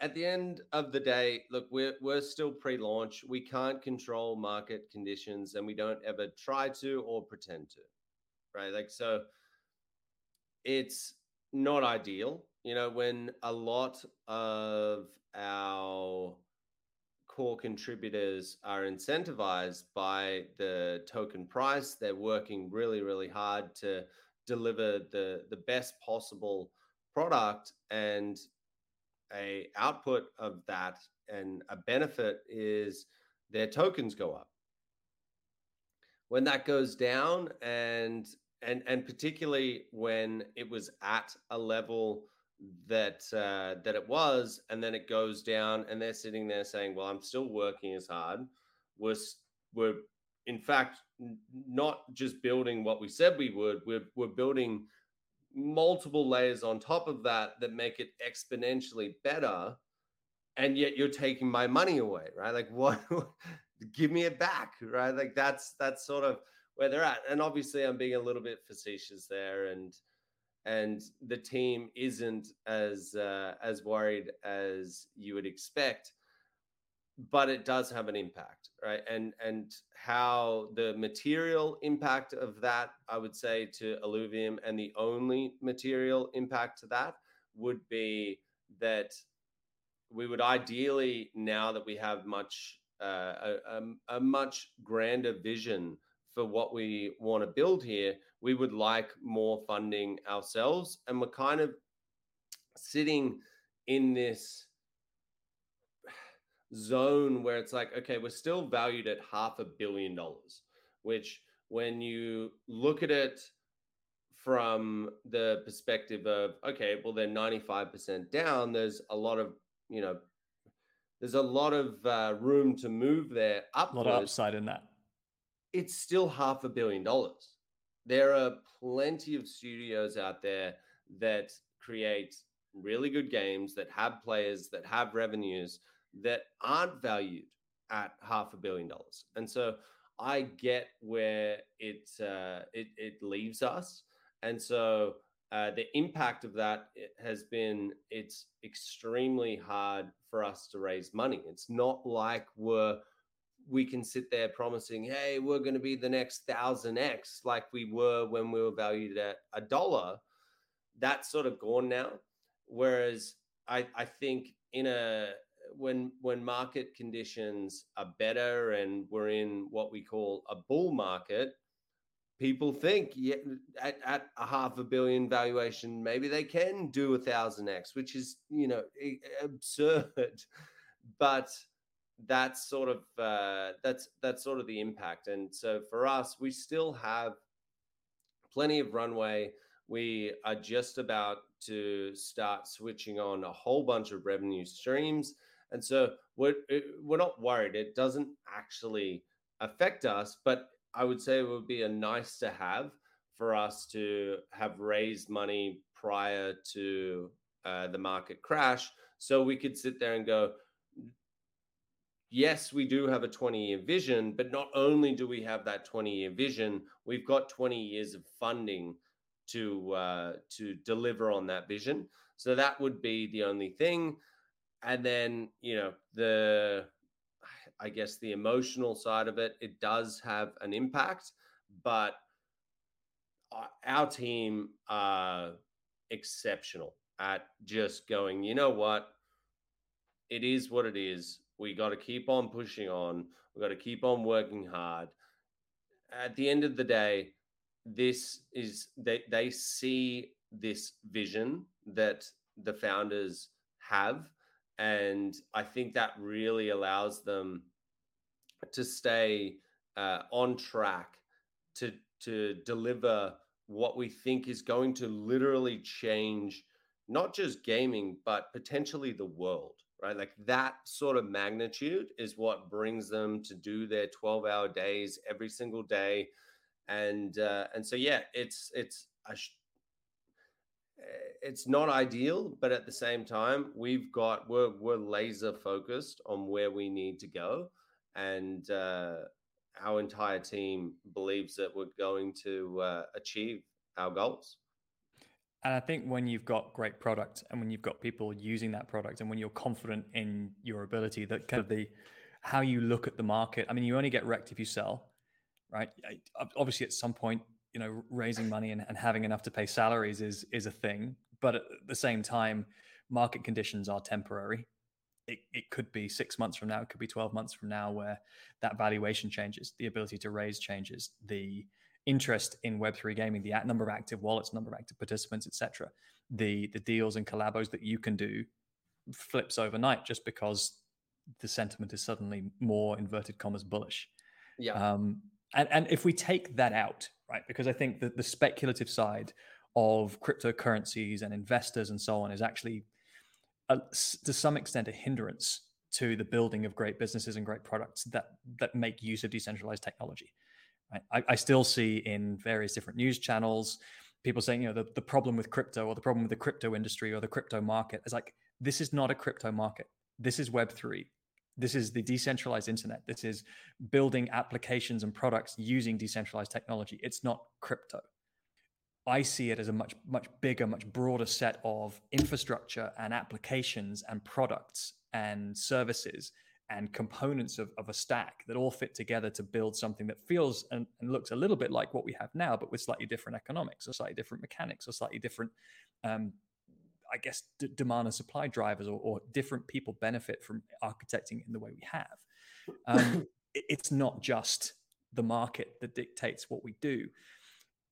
At the end of the day, look, we're we're still pre-launch. We can't control market conditions and we don't ever try to or pretend to right? Like, so it's not ideal, you know, when a lot of our core contributors are incentivized by the token price. They're working really, really hard to deliver the, the best possible product and a output of that and a benefit is their tokens go up when that goes down and and and particularly when it was at a level that uh, that it was, and then it goes down, and they're sitting there saying, "Well, I'm still working as hard." We're we're in fact not just building what we said we would. We're we're building multiple layers on top of that that make it exponentially better and yet you're taking my money away right like what give me it back right like that's that's sort of where they're at. And obviously, I'm being a little bit facetious there, and and the team isn't as uh, as worried as you would expect, but it does have an impact, right? And and how the material impact of that, I would say, to Illuvium, and the only material impact to that would be that we would ideally, now that we have much uh, a, a, a much grander vision for what we want to build here, we would like more funding ourselves. And we're kind of sitting in this zone where it's like, okay, we're still valued at half a billion dollars, which when you look at it from the perspective of, okay, well, they're 95% down, there's a lot of, you know, there's a lot of uh, room to move there upwards. A lot of upside in that it's still half a billion dollars. There are plenty of studios out there that create really good games that have players that have revenues that aren't valued at half a billion dollars. And so I get where it uh, it, it leaves us. And so uh, the impact of that has been it's extremely hard for us to raise money. It's not like we're we can sit there promising, hey, we're going to be the next thousand X like we were when we were valued at a dollar. That's sort of gone now. Whereas I, I think in a when when market conditions are better and we're in what we call a bull market, people think yeah, at, at a half a billion valuation, maybe they can do a thousand X, which is, you know, absurd. But that's sort of uh, that's that's sort of the impact. And so for us, we still have plenty of runway. We are just about to start switching on a whole bunch of revenue streams, and so we're we're not worried. It doesn't actually affect us, but I would say it would be a nice to have for us to have raised money prior to uh, the market crash, so we could sit there and go, yes, we do have a 20 year vision, but not only do we have that 20 year vision, we've got 20 years of funding to uh, to deliver on that vision. So that would be the only thing. And then, you know, the I guess the emotional side of it, it does have an impact, but our team are exceptional at just going, you know what? It is what it is. We got to keep on pushing on. We got to keep on working hard. At the end of the day, this is they they see this vision that the founders have and i think that really allows them to stay uh, on track to to deliver what we think is going to literally change not just gaming but potentially the world right? Like that sort of magnitude is what brings them to do their 12 hour days every single day. And uh, and so yeah it's it's a sh- it's not ideal but at the same time we've got we're we're laser focused on where we need to go. And uh, our entire team believes that we're going to uh, achieve our goals and I think when you've got great product and when you've got people using that product and when you're confident in your ability, that kind of the how you look at the market. I mean, you only get wrecked if you sell, right? Obviously, at some point, you know, raising money and, and having enough to pay salaries is is a thing. But at the same time, market conditions are temporary. It, it could be six months from now, it could be 12 months from now, where that valuation changes, the ability to raise changes, the interest in Web3 gaming, the number of active wallets, number of active participants, etc., the the deals and collabos that you can do flips overnight just because the sentiment is suddenly more inverted commas bullish. Yeah. Um, and and if we take that out, right, because I think that the speculative side of cryptocurrencies and investors and so on is actually a, to some extent a hindrance to the building of great businesses and great products that that make use of decentralized technology. I, I still see in various different news channels people saying, you know, the, the problem with crypto or the problem with the crypto industry or the crypto market is like, this is not a crypto market. This is Web3. This is the decentralized internet. This is building applications and products using decentralized technology. It's not crypto. I see it as a much, much bigger, much broader set of infrastructure and applications and products and services and components of, of a stack that all fit together to build something that feels and, and, looks a little bit like what we have now, but with slightly different economics or slightly different mechanics or slightly different, um, I guess, d- demand and supply drivers or, or, different people benefit from architecting in the way we have. Um, it, it's not just the market that dictates what we do.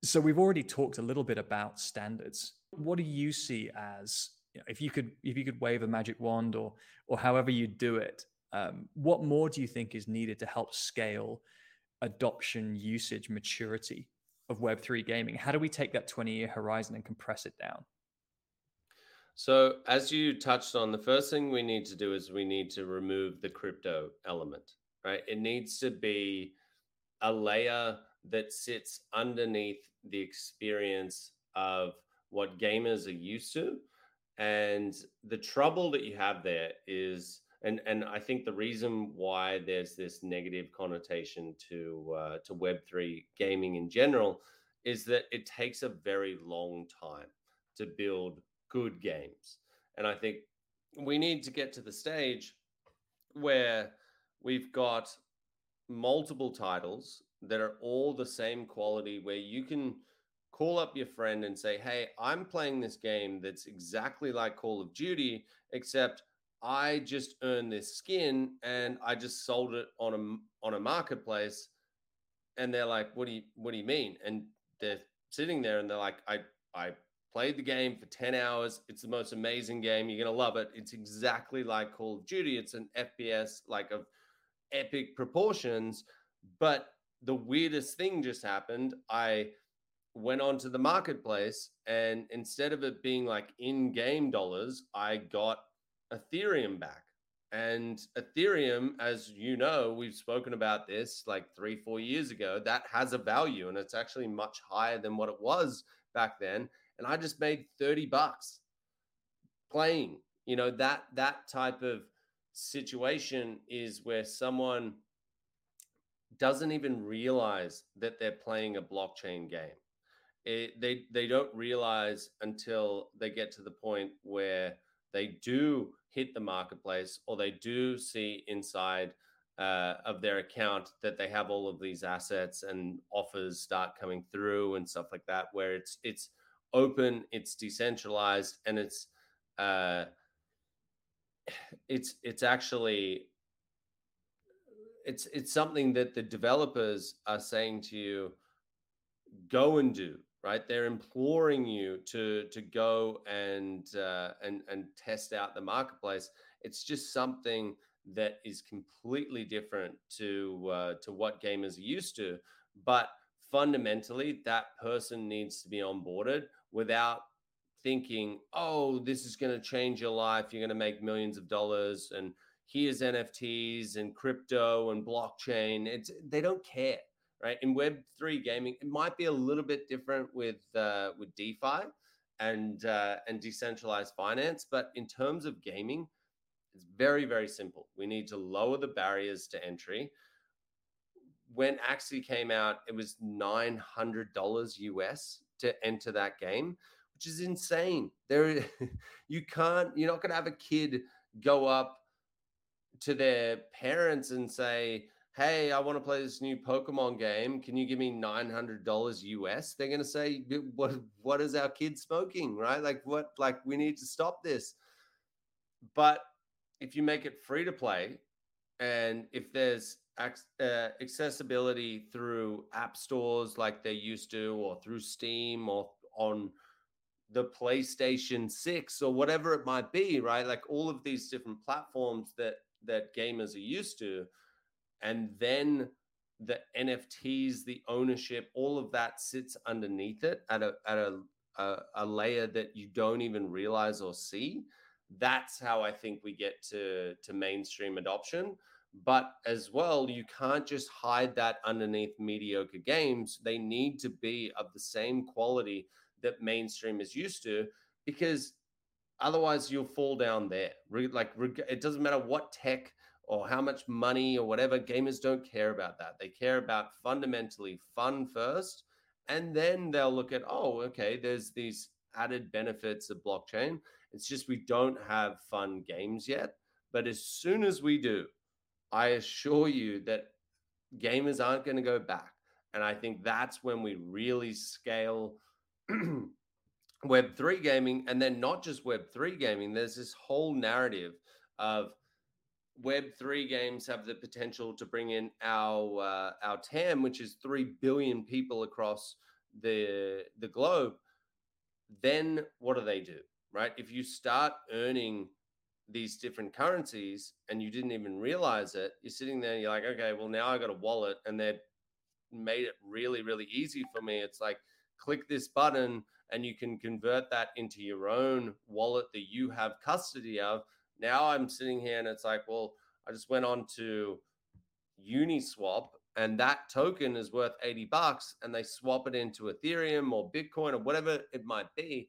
So we've already talked a little bit about standards. What do you see as you know, if you could if you could wave a magic wand or or however you do it um, what more do you think is needed to help scale adoption, usage, maturity of Web3 gaming? How do we take that 20 year horizon and compress it down? So, as you touched on, the first thing we need to do is we need to remove the crypto element, right? It needs to be a layer that sits underneath the experience of what gamers are used to. And the trouble that you have there is and and I think the reason why there's this negative connotation to uh, to Web three gaming in general is that it takes a very long time to build good games, and I think we need to get to the stage where we've got multiple titles that are all the same quality, where you can call up your friend and say, "Hey, I'm playing this game that's exactly like Call of Duty, except." I just earned this skin and I just sold it on a on a marketplace. And they're like, what do you what do you mean? And they're sitting there and they're like, I I played the game for 10 hours. It's the most amazing game. You're to love it. It's exactly like Call of Duty. It's an FPS like of epic proportions. But the weirdest thing just happened. I went onto the marketplace and instead of it being like in game dollars, I got Ethereum back. And Ethereum, as you know, we've spoken about this like three, four years ago, that has a value and it's actually much higher than what it was back then and I just made 30 bucks playing. You know, that that type of situation is where someone doesn't even realize that they're playing a blockchain game. It, they they don't realize until they get to the point where they do hit the marketplace or they do see inside uh, of their account that they have all of these assets and offers start coming through and stuff like that where it's it's open, it's decentralized, and it's uh, it's it's actually it's it's something that the developers are saying to you go and do right they're imploring you to to go and uh, and and test out the marketplace it's just something that is completely different to uh, to what gamers are used to but fundamentally that person needs to be onboarded without thinking, oh, this is going to change your life. You're going to make millions of dollars. And here's NFTs and crypto and blockchain. It's they don't care, right? In Web three gaming, it might be a little bit different with uh, with DeFi and uh, and decentralized finance, but in terms of gaming, it's very very simple. We need to lower the barriers to entry. When Axie came out, it was nine hundred dollars US to enter that game, which is insane. There, you can't. You're not going to have a kid go up to their parents and say, "Hey, I want to play this new Pokemon game. Can you give me nine hundred dollars US?" They're going to say, "What? What is our kid smoking? Right? Like what? Like we need to stop this." But if you make it free to play, and if there's uh, accessibility through app stores like they used to, or through Steam, or on the PlayStation 6 or whatever it might be, right? Like all of these different platforms that that gamers are used to. And then the NFTs, the ownership, all of that sits underneath it at a at a a, a layer that you don't even realize or see. That's how I think we get to to mainstream adoption. But as well, you can't just hide that underneath mediocre games. They need to be of the same quality that mainstream is used to, because otherwise you'll fall down there. Like it doesn't matter what tech or how much money or whatever. Gamers don't care about that. They care about fundamentally fun first, and then they'll look at oh, okay, there's these added benefits of blockchain. It's just we don't have fun games yet. But as soon as we do, I assure you that gamers aren't going to go back. And I think that's when we really scale Web3 gaming. And then not just Web3 gaming, there's this whole narrative of Web3 games have the potential to bring in our uh, our TAM, which is 3 billion people across the the globe. Then what do they do? Right? If you start earning these different currencies and you didn't even realize it, you're sitting there and you're like, okay, well, now I got a wallet and they made it really, really easy for me. It's like, click this button and you can convert that into your own wallet that you have custody of. Now I'm sitting here and it's like, well, I just went on to Uniswap and that token is worth 80 bucks and they swap it into Ethereum or Bitcoin or whatever it might be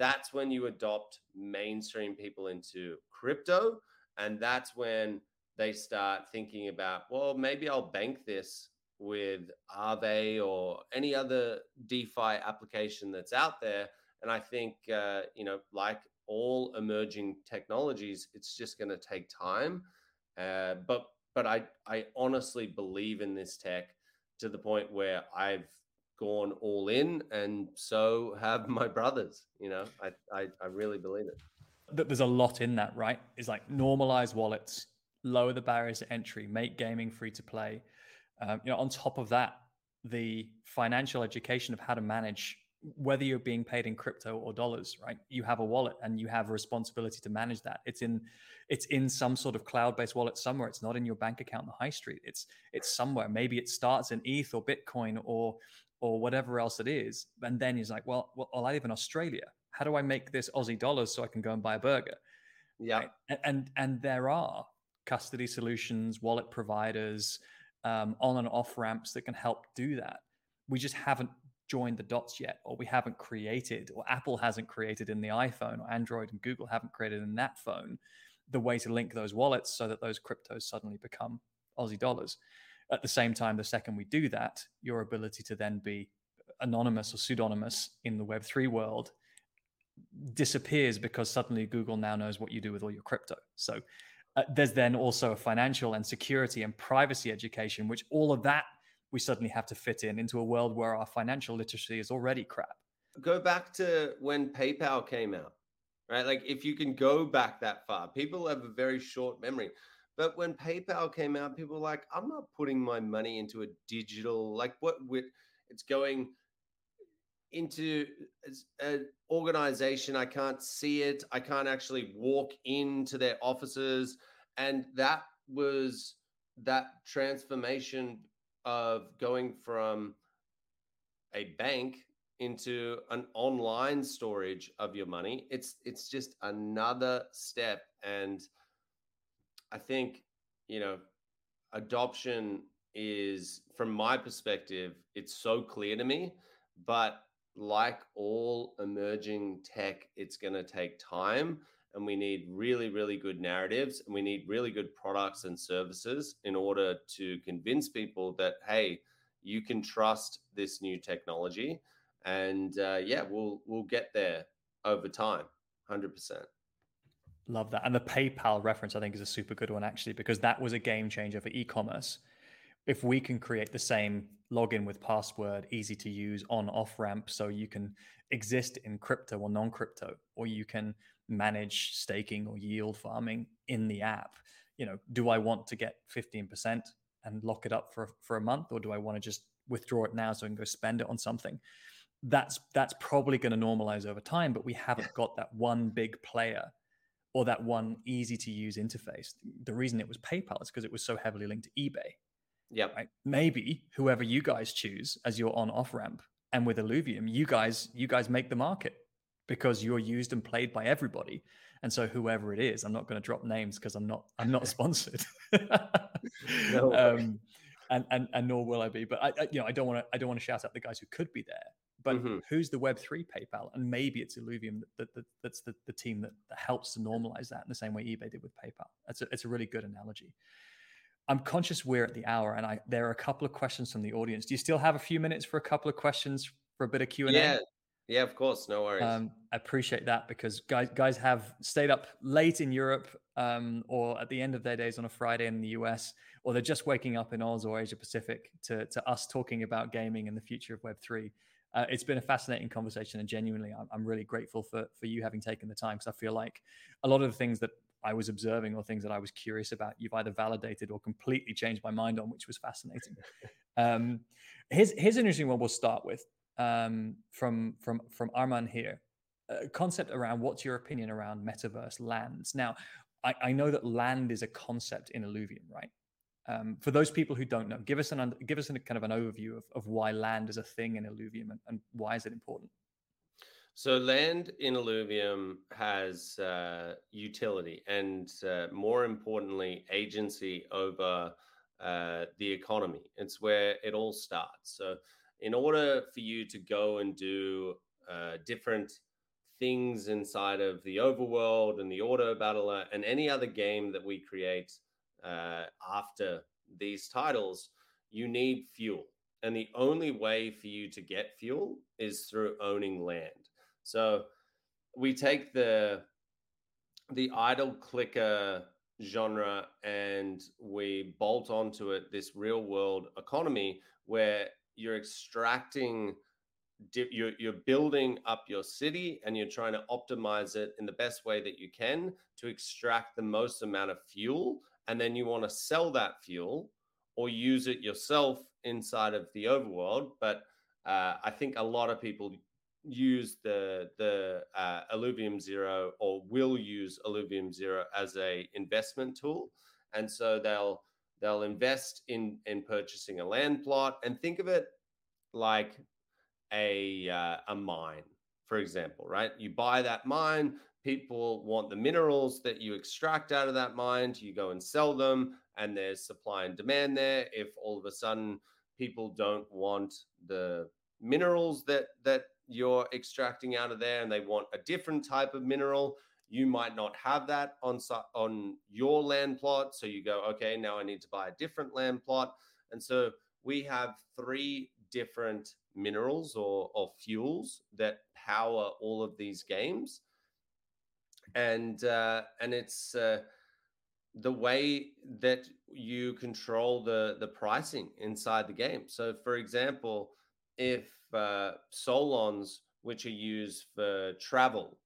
that's when you adopt mainstream people into crypto. And that's when they start thinking about, well, maybe I'll bank this with Aave or any other DeFi application that's out there. And I think, uh, you know, like all emerging technologies, it's just going to take time. Uh, but but I I honestly believe in this tech to the point where I've gone all in, and so have my brothers. You know, I, I, I really believe it. That There's a lot in that, right? It's like normalize wallets, lower the barriers to entry, make gaming free to play. Um, you know, on top of that, the financial education of how to manage whether you're being paid in crypto or dollars right? You have a wallet and you have a responsibility to manage that. It's in it's in some sort of cloud-based wallet somewhere. It's not in your bank account on the high street. It's it's somewhere. Maybe it starts in eth or bitcoin or or whatever else it is. And then he's like well, well i live in australia. How do i make this aussie dollars so i can go and buy a burger? Yeah. Right? and, and and there are custody solutions wallet providers um, on and off ramps that can help do that. We just haven't joined the dots yet, or we haven't created, or Apple hasn't created in the iPhone, or Android and Google haven't created in that phone the way to link those wallets so that those cryptos suddenly become Aussie dollars. At the same time, the second we do that, your ability to then be anonymous or pseudonymous in the Web3 world disappears because suddenly Google now knows what you do with all your crypto. So uh, there's then also a financial and security and privacy education, which all of that we suddenly have to fit in into a world where our financial literacy is already crap. Go back to when PayPal came out, right? Like if you can go back that far, people have a very short memory. But when PayPal came out, people were like, I'm not putting my money into a digital, like what with it's going into an organization. I can't see it. I can't actually walk into their offices. And that was that transformation of going from a bank into an online storage of your money it's it's just another step. And i think you know adoption is from my perspective it's so clear to me but like all emerging tech it's going to take time and we need really really good narratives and we need really good products and services in order to convince people that hey you can trust this new technology. And uh, yeah we'll we'll get there over time 100% love that. And the paypal reference i think is a super good one actually because that was a game changer for e-commerce. If we can create the same login with password easy to use on off ramp so you can exist in crypto or non crypto or you can manage staking or yield farming in the app you know do i want to get 15% and lock it up for for a month or do i want to just withdraw it now so i can go spend it on something? That's that's probably going to normalize over time but we haven't got that one big player or that one easy to use interface. The reason it was paypal is because it was so heavily linked to ebay yeah right? maybe whoever you guys choose as your on off ramp and with illuvium you guys you guys make the market because you're used and played by everybody. And so whoever it is, I'm not going to drop names because I'm not I'm not sponsored. no um, and, and and nor will I be. But I, I you know I don't want to I don't want to shout out the guys who could be there. But mm-hmm. who's the Web three PayPal? And maybe it's Illuvium that, that, that that's the, the team that, that helps to normalize that in the same way eBay did with PayPal. That's a, it's a really good analogy. I'm conscious we're at the hour, and I there are a couple of questions from the audience. Do you still have a few minutes for a couple of questions for a bit of Q and A? Yeah, yeah, of course, no worries. Um, I appreciate that because guys guys have stayed up late in Europe um, or at the end of their days on a Friday in the US, or they're just waking up in Oz or Asia Pacific to to us talking about gaming and the future of Web three. Uh, it's been a fascinating conversation, and genuinely, I'm, I'm really grateful for for you having taken the time because I feel like a lot of the things that I was observing or things that I was curious about, you've either validated or completely changed my mind on, which was fascinating. um, here's here's an interesting one. We'll start with um, from from from Arman here. A concept around what's your opinion around metaverse lands? Now, I, I know that land is a concept in Illuvium, right? Um, for those people who don't know, give us an give us a kind of an overview of, of why land is a thing in Illuvium and, and why is it important. So land in Illuvium has uh, utility and uh, more importantly, agency over uh, the economy. It's where it all starts. So in order for you to go and do uh, different things inside of the overworld and the auto battler and any other game that we create uh, after these titles, you need fuel. And the only way for you to get fuel is through owning land. So we take the the idle clicker genre and we bolt onto it this real world economy where you're extracting you're, you're building up your city and you're trying to optimize it in the best way that you can to extract the most amount of fuel. And then you want to sell that fuel or use it yourself inside of the overworld. But uh, i think a lot of people use the the uh, Illuvium Zero or will use Illuvium Zero as a investment tool, and so they'll they'll invest in in purchasing a land plot and think of it like a uh, a mine, for example, right? You buy that mine, people want the minerals that you extract out of that mine, you go and sell them, and there's supply and demand there. If all of a sudden people don't want the minerals that that you're extracting out of there and they want a different type of mineral you might not have that on on your land plot so you go okay now i need to buy a different land plot. And so we have three different minerals or, or fuels that power all of these games. And uh, and it's uh, the way that you control the the pricing inside the game. So for example if uh, solons which are used for travel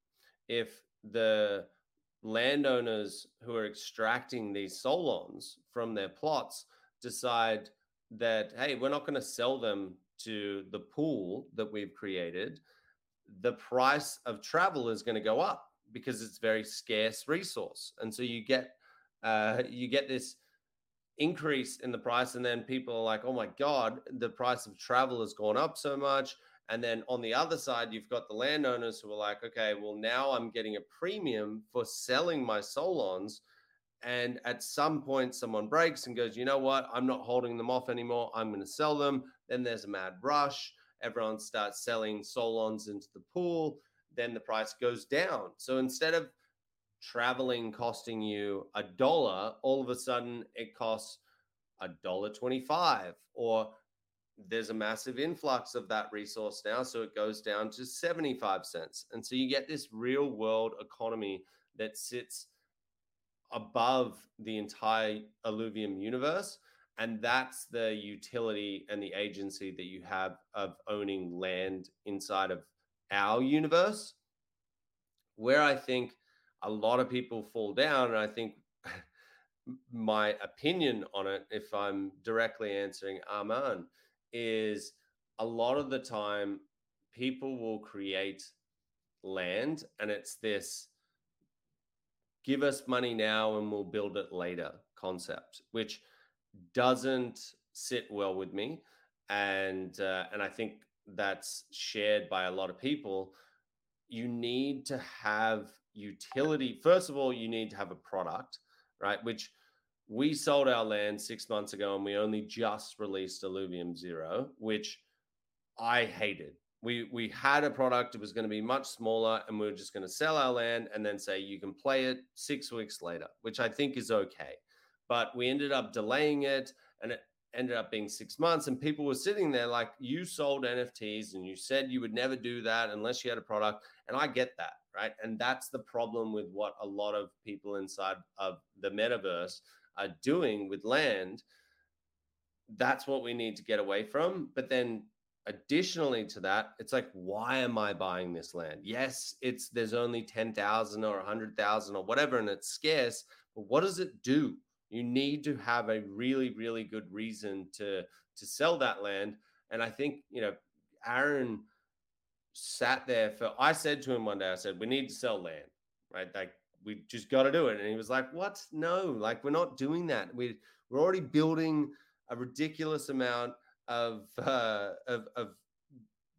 if the landowners who are extracting these solons from their plots decide that hey we're not going to sell them to the pool that we've created. The price of travel is going to go up because it's very scarce resource. And so you get uh, you get this increase in the price and then people are like oh my god the price of travel has gone up so much and then on the other side you've got the landowners who are like okay well now i'm getting a premium for selling my solons. And at some point someone breaks and goes you know what? I'm not holding them off anymore. I'm going to sell them. Then there's a mad rush. Everyone starts selling solons into the pool. Then the price goes down. So instead of traveling costing you a dollar, all of a sudden it costs a dollar 25 or there's a massive influx of that resource now so it goes down to 75 cents and so you get this real world economy that sits above the entire Illuvium universe and that's the utility and the agency that you have of owning land inside of our universe where i think a lot of people fall down. And I think my opinion on it, if I'm directly answering Arman, is a lot of the time people will create land and it's this give us money now and we'll build it later concept, which doesn't sit well with me. And uh, and I think that's shared by a lot of people. You need to have utility. First of all, you need to have a product, right? Which we sold our land six months ago and we only just released Illuvium Zero, which I hated. We we had a product, it was going to be much smaller, and we were just going to sell our land and then say you can play it six weeks later, which I think is okay. But we ended up delaying it and it ended up being six months. And people were sitting there like, you sold NFTs and you said you would never do that unless you had a product. And I get that right? And that's the problem with what a lot of people inside of the metaverse are doing with land. That's what we need to get away from. But then additionally to that, it's like, why am I buying this land? Yes, it's there's only 10,000 or 100,000 or whatever, and it's scarce, but what does it do? You need to have a really, really good reason to to sell that land. And I think, you know, Aaron sat there for I said to him one day, I said, We need to sell land, right? Like we just got to do it. And he was like, What? No, like we're not doing that. We we're already building a ridiculous amount of uh of, of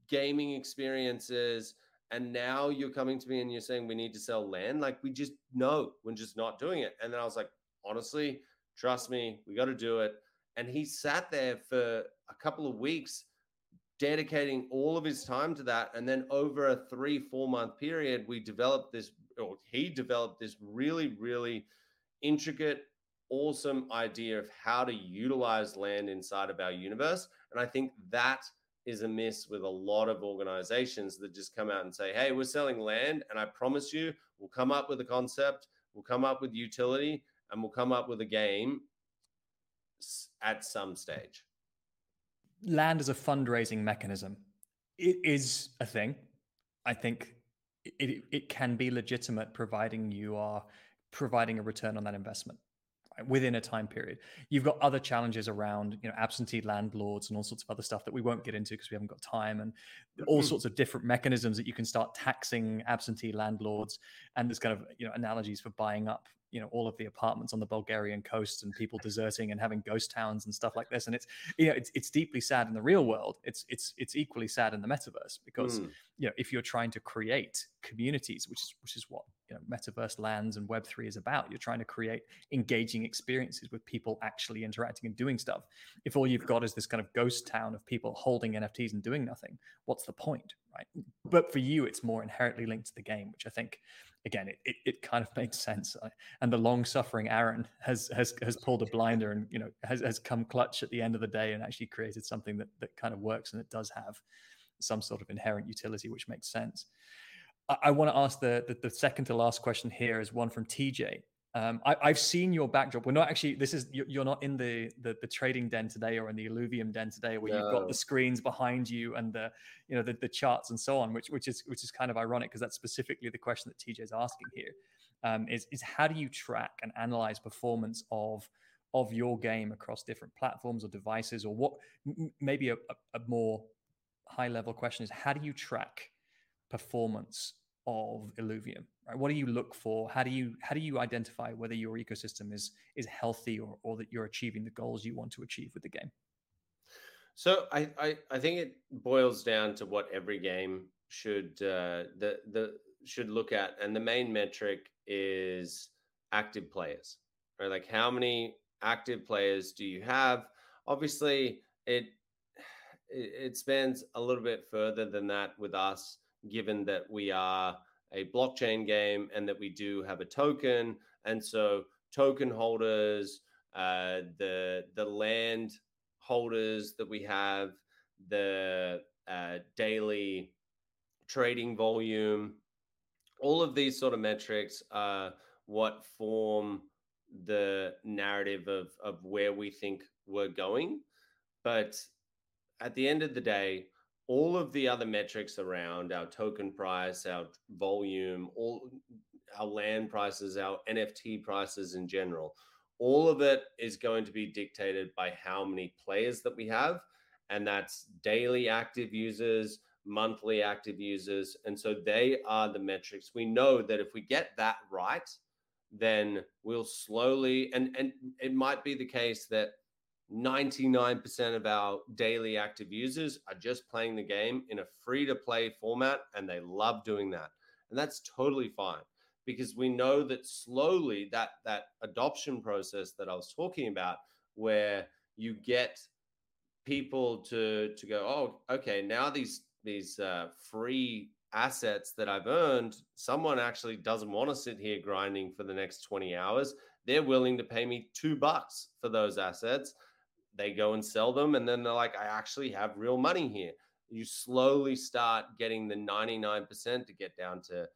gaming experiences. And now you're coming to me and you're saying we need to sell land. Like we just no, we're just not doing it. And then I was like, honestly, trust me, we got to do it. And he sat there for a couple of weeks dedicating all of his time to that. And then over a three, four month period, we developed this, or he developed this really, really intricate, awesome idea of how to utilize land inside of our universe. And I think that is a miss with a lot of organizations that just come out and say, hey, we're selling land. And I promise you, we'll come up with a concept, we'll come up with utility, and we'll come up with a game at some stage land as a fundraising mechanism it is a thing. I think it, it can be legitimate providing you are providing a return on that investment. Within a time period. You've got other challenges around, you know, absentee landlords and all sorts of other stuff that we won't get into because we haven't got time, and all mm-hmm. sorts of different mechanisms that you can start taxing absentee landlords. And there's kind of you know analogies for buying up you know all of the apartments on the Bulgarian coast and people deserting and having ghost towns and stuff like this. And it's you know it's it's deeply sad in the real world. It's it's it's equally sad in the metaverse because mm. you know if you're trying to create communities, which is which is what you know metaverse lands and Web three is about. You're trying to create engaging experiences with people actually interacting and doing stuff. If all you've got is this kind of ghost town of people holding NFTs and doing nothing, what's the point, right? But for you, it's more inherently linked to the game, which I think again, it, it, it, kind of makes sense. And the long suffering Aaron has has has pulled a blinder and you know has, has come clutch at the end of the day and actually created something that that kind of works and it does have some sort of inherent utility, which makes sense. I, I want to ask the, the the second to last question here is one from TJ. Um, I, have seen your backdrop. We're not actually. This is you're not in the, the, the trading den today or in the Illuvium den today, where no. you've got the screens behind you and the you know the, the charts and so on, which which is which is kind of ironic because that's specifically the question that TJ is asking here. Um, is is how do you track and analyze performance of of your game across different platforms or devices, or what? M- maybe a, a, a more high level question is how do you track performance of Illuvium? Right? What do you look for? How do you how do you identify whether your ecosystem is is healthy or, or that you're achieving the goals you want to achieve with the game? So I, I, I think it boils down to what every game should uh, the the should look at, and the main metric is active players, right? Like how many active players do you have? Obviously, it it spans a little bit further than that with us given that we are a blockchain game and that we do have a token. And so token holders, uh, the the land holders that we have, the uh, daily trading volume, all of these sort of metrics are what form the narrative of of where we think we're going. But at the end of the day, all of the other metrics around our token price, our volume, all our land prices, our NFT prices in general, all of it is going to be dictated by how many players that we have. And that's daily active users, monthly active users. And so they are the metrics. We know that if we get that right, then we'll slowly, and, and it might be the case that 99% of our daily active users are just playing the game in a free to play format and they love doing that. And that's totally fine because we know that slowly that that adoption process that I was talking about where you get people to to go oh okay now these these uh, free assets that I've earned someone actually doesn't want to sit here grinding for the next 20 hours they're willing to pay me 2 bucks for those assets they go and sell them and then they're like i actually have real money here. You slowly start getting the 99% to get down to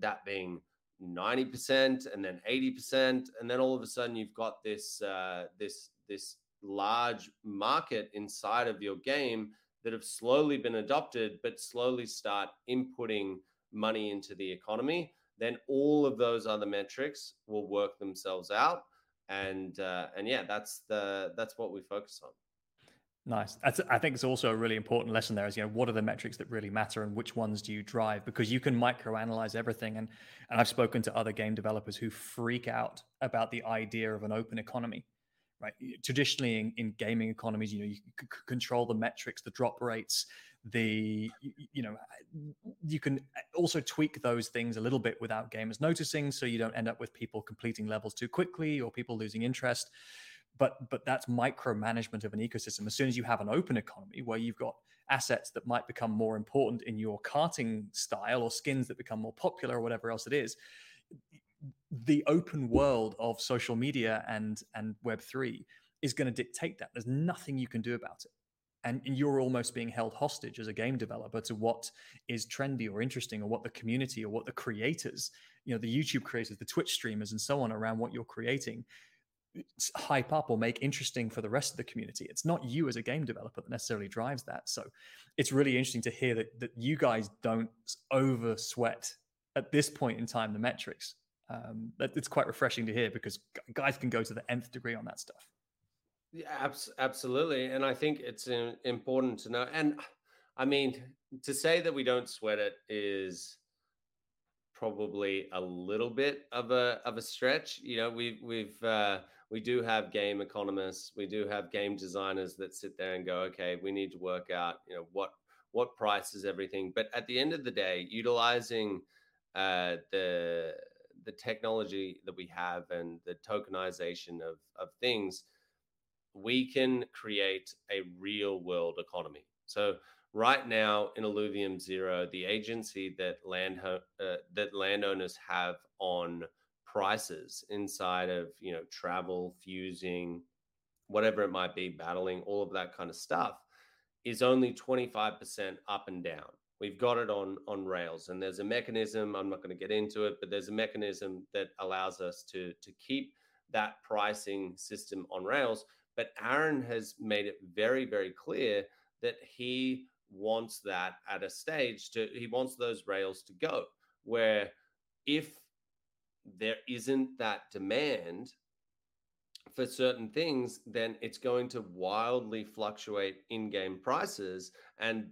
that being 90% and then 80% and then all of a sudden you've got this uh, this this large market inside of your game that have slowly been adopted but slowly start inputting money into the economy. Then all of those other metrics will work themselves out and uh, and yeah, that's the that's what we focus on. Nice. That's, I think it's also a really important lesson there is, you know, what are the metrics that really matter and which ones do you drive? Because you can microanalyze everything. And, and I've spoken to other game developers who freak out about the idea of an open economy, right? Traditionally in, in gaming economies, you know, you c- control the metrics, the drop rates, the you know you can uh, also tweak those things a little bit without gamers noticing so you don't end up with people completing levels too quickly or people losing interest but but that's micromanagement of an ecosystem as soon as you have an open economy where you've got assets that might become more important in your carting style or skins that become more popular or whatever else it is the open world of social media and and web3 is going to dictate that. There's nothing you can do about it. And you're almost being held hostage as a game developer to what is trendy or interesting or what the community or what the creators you know the youtube creators the twitch streamers and so on around what you're creating hype up or make interesting for the rest of the community. It's not you as a game developer that necessarily drives that. So it's really interesting to hear that, that you guys don't over sweat at this point in time the metrics Um, that it's quite refreshing to hear because guys can go to the nth degree on that stuff. Yeah, absolutely, and I think it's important to know. And I mean, to say that we don't sweat it is probably a little bit of a of a stretch. You know, we've we've uh, we do have game economists, we do have game designers that sit there and go, okay, we need to work out, you know, what what price is everything. But at the end of the day, utilizing uh, the the technology that we have and the tokenization of of things, we can create a real world economy. So right now in Illuvium Zero, the agency that land uh, that landowners have on prices inside of you know travel, fusing, whatever it might be, battling, all of that kind of stuff, is only 25% up and down. We've got it on on Rails, and there's a mechanism. I'm not going to get into it, but there's a mechanism that allows us to to keep that pricing system on Rails. But Aaron has made it very, very clear that he wants that at a stage to he wants those rails to go where if there isn't that demand for certain things then it's going to wildly fluctuate in-game prices and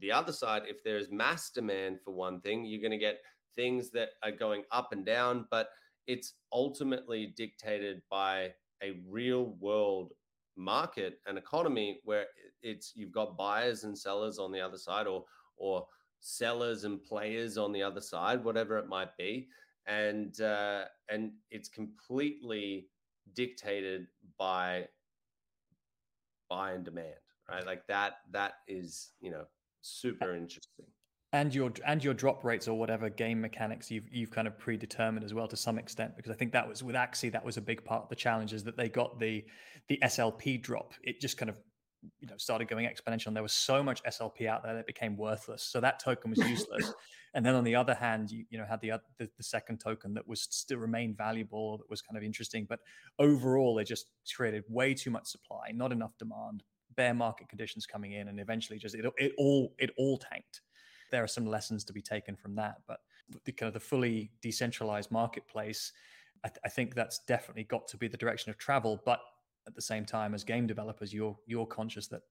the other side if there's mass demand for one thing you're going to get things that are going up and down but it's ultimately dictated by a real world market and economy where it's you've got buyers and sellers on the other side or or sellers and players on the other side whatever it might be. And uh, and it's completely dictated by buy and demand right? Like that that is you know super interesting. and your and your drop rates or whatever game mechanics you've you've kind of predetermined as well to some extent because I think that was with Axie that was a big part of the challenge is that they got the the SLP drop. It just kind of you know started going exponential and there was so much SLP out there that it became worthless. So that token was useless. And then on the other hand you you know had the, the the second token that was still remained valuable that was kind of interesting but overall they just created way too much supply not enough demand bear market conditions coming in and eventually just it, it all it all tanked there are some lessons to be taken from that. But the kind of the fully decentralized marketplace, I, th- I think that's definitely got to be the direction of travel. But at the same time, as game developers, you're you're conscious that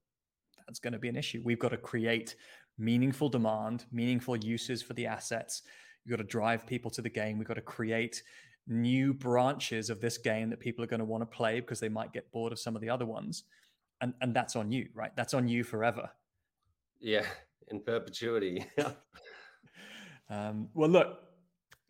that's going to be an issue. We've got to create meaningful demand, meaningful uses for the assets. You've got to drive people to the game. We've got to create new branches of this game that people are going to want to play because they might get bored of some of the other ones. And and that's on you, right? That's on you forever. Yeah, in perpetuity. um, well, look,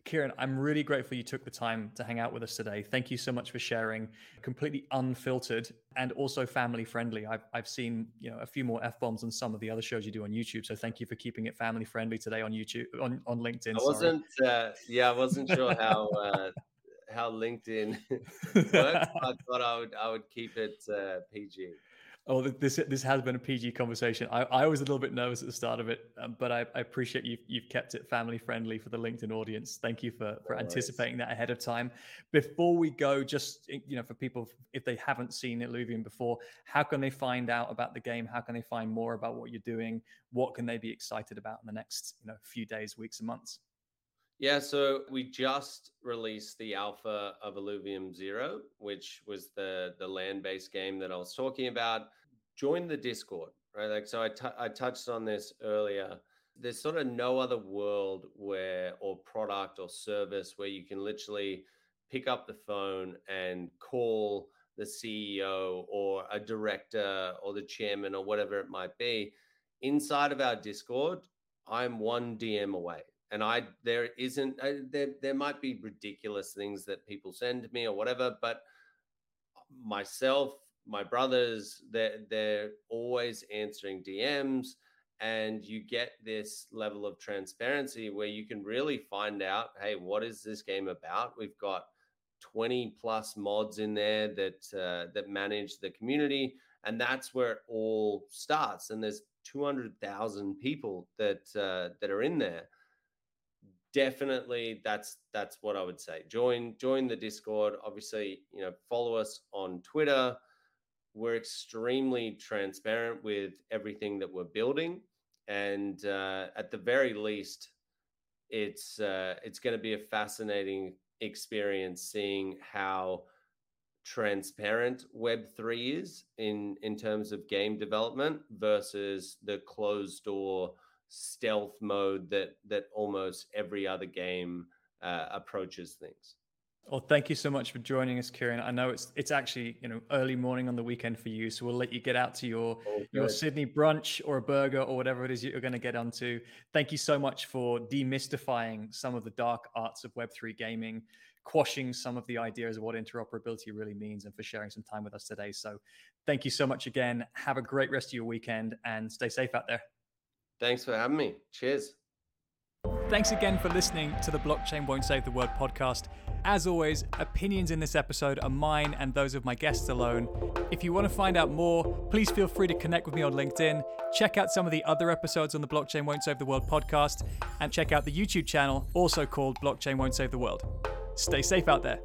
Kieran, I'm really grateful you took the time to hang out with us today. Thank you so much for sharing, completely unfiltered and also family friendly. I've, I've seen you know a few more f bombs than some of the other shows you do on YouTube. So thank you for keeping it family friendly today on YouTube on, on LinkedIn. I wasn't, uh, yeah, I wasn't sure how uh, how LinkedIn works. I thought I would I would keep it uh, PG. Oh, this this has been a PG conversation. I, I was a little bit nervous at the start of it, um, but I, I, appreciate you've you've kept it family friendly for the LinkedIn audience. Thank you for for anticipating that ahead of time. Before we go, just you know, for people if they haven't seen Illuvium before, how can they find out about the game? How can they find more about what you're doing? What can they be excited about in the next you know few days, weeks, and months? Yeah, so we just released the alpha of Illuvium Zero, which was the the land-based game that I was talking about. Join the Discord, right? Like, so I, t- I touched on this earlier. There's sort of no other world where, or product or service where you can literally pick up the phone and call the CEO or a director or the chairman or whatever it might be. Inside of our Discord, I'm one DM away and I there isn't uh, there there might be ridiculous things that people send me or whatever, but myself, my brothers, they're they're always answering DMs, and you get this level of transparency where you can really find out, hey, what is this game about? We've got 20 plus mods in there that uh, that manage the community, and that's where it all starts. And there's 200,000 people that uh, that are in there definitely that's that's what I would say. Join join the Discord. Obviously, you know, follow us on Twitter. We're extremely transparent with everything that we're building, and uh, at the very least, it's uh, it's going to be a fascinating experience seeing how transparent web3 is in in terms of game development versus the closed door stealth mode that that almost every other game uh, approaches things well, thank you so much for joining us, Kieran. I know it's it's actually you know early morning on the weekend for you, so we'll let you get out to your oh, your Sydney brunch or a burger or whatever it is you're going to get onto. Thank you so much for demystifying some of the dark arts of Web three gaming, quashing some of the ideas of what interoperability really means, and for sharing some time with us today. So, thank you so much again. Have a great rest of your weekend and stay safe out there. Thanks for having me. Cheers. Thanks again for listening to the Blockchain Won't Save the World podcast. As always, opinions in this episode are mine and those of my guests alone. If you want to find out more, please feel free to connect with me on LinkedIn, check out some of the other episodes on the Blockchain Won't Save the World podcast, and check out the YouTube channel, also called Blockchain Won't Save the World. Stay safe out there.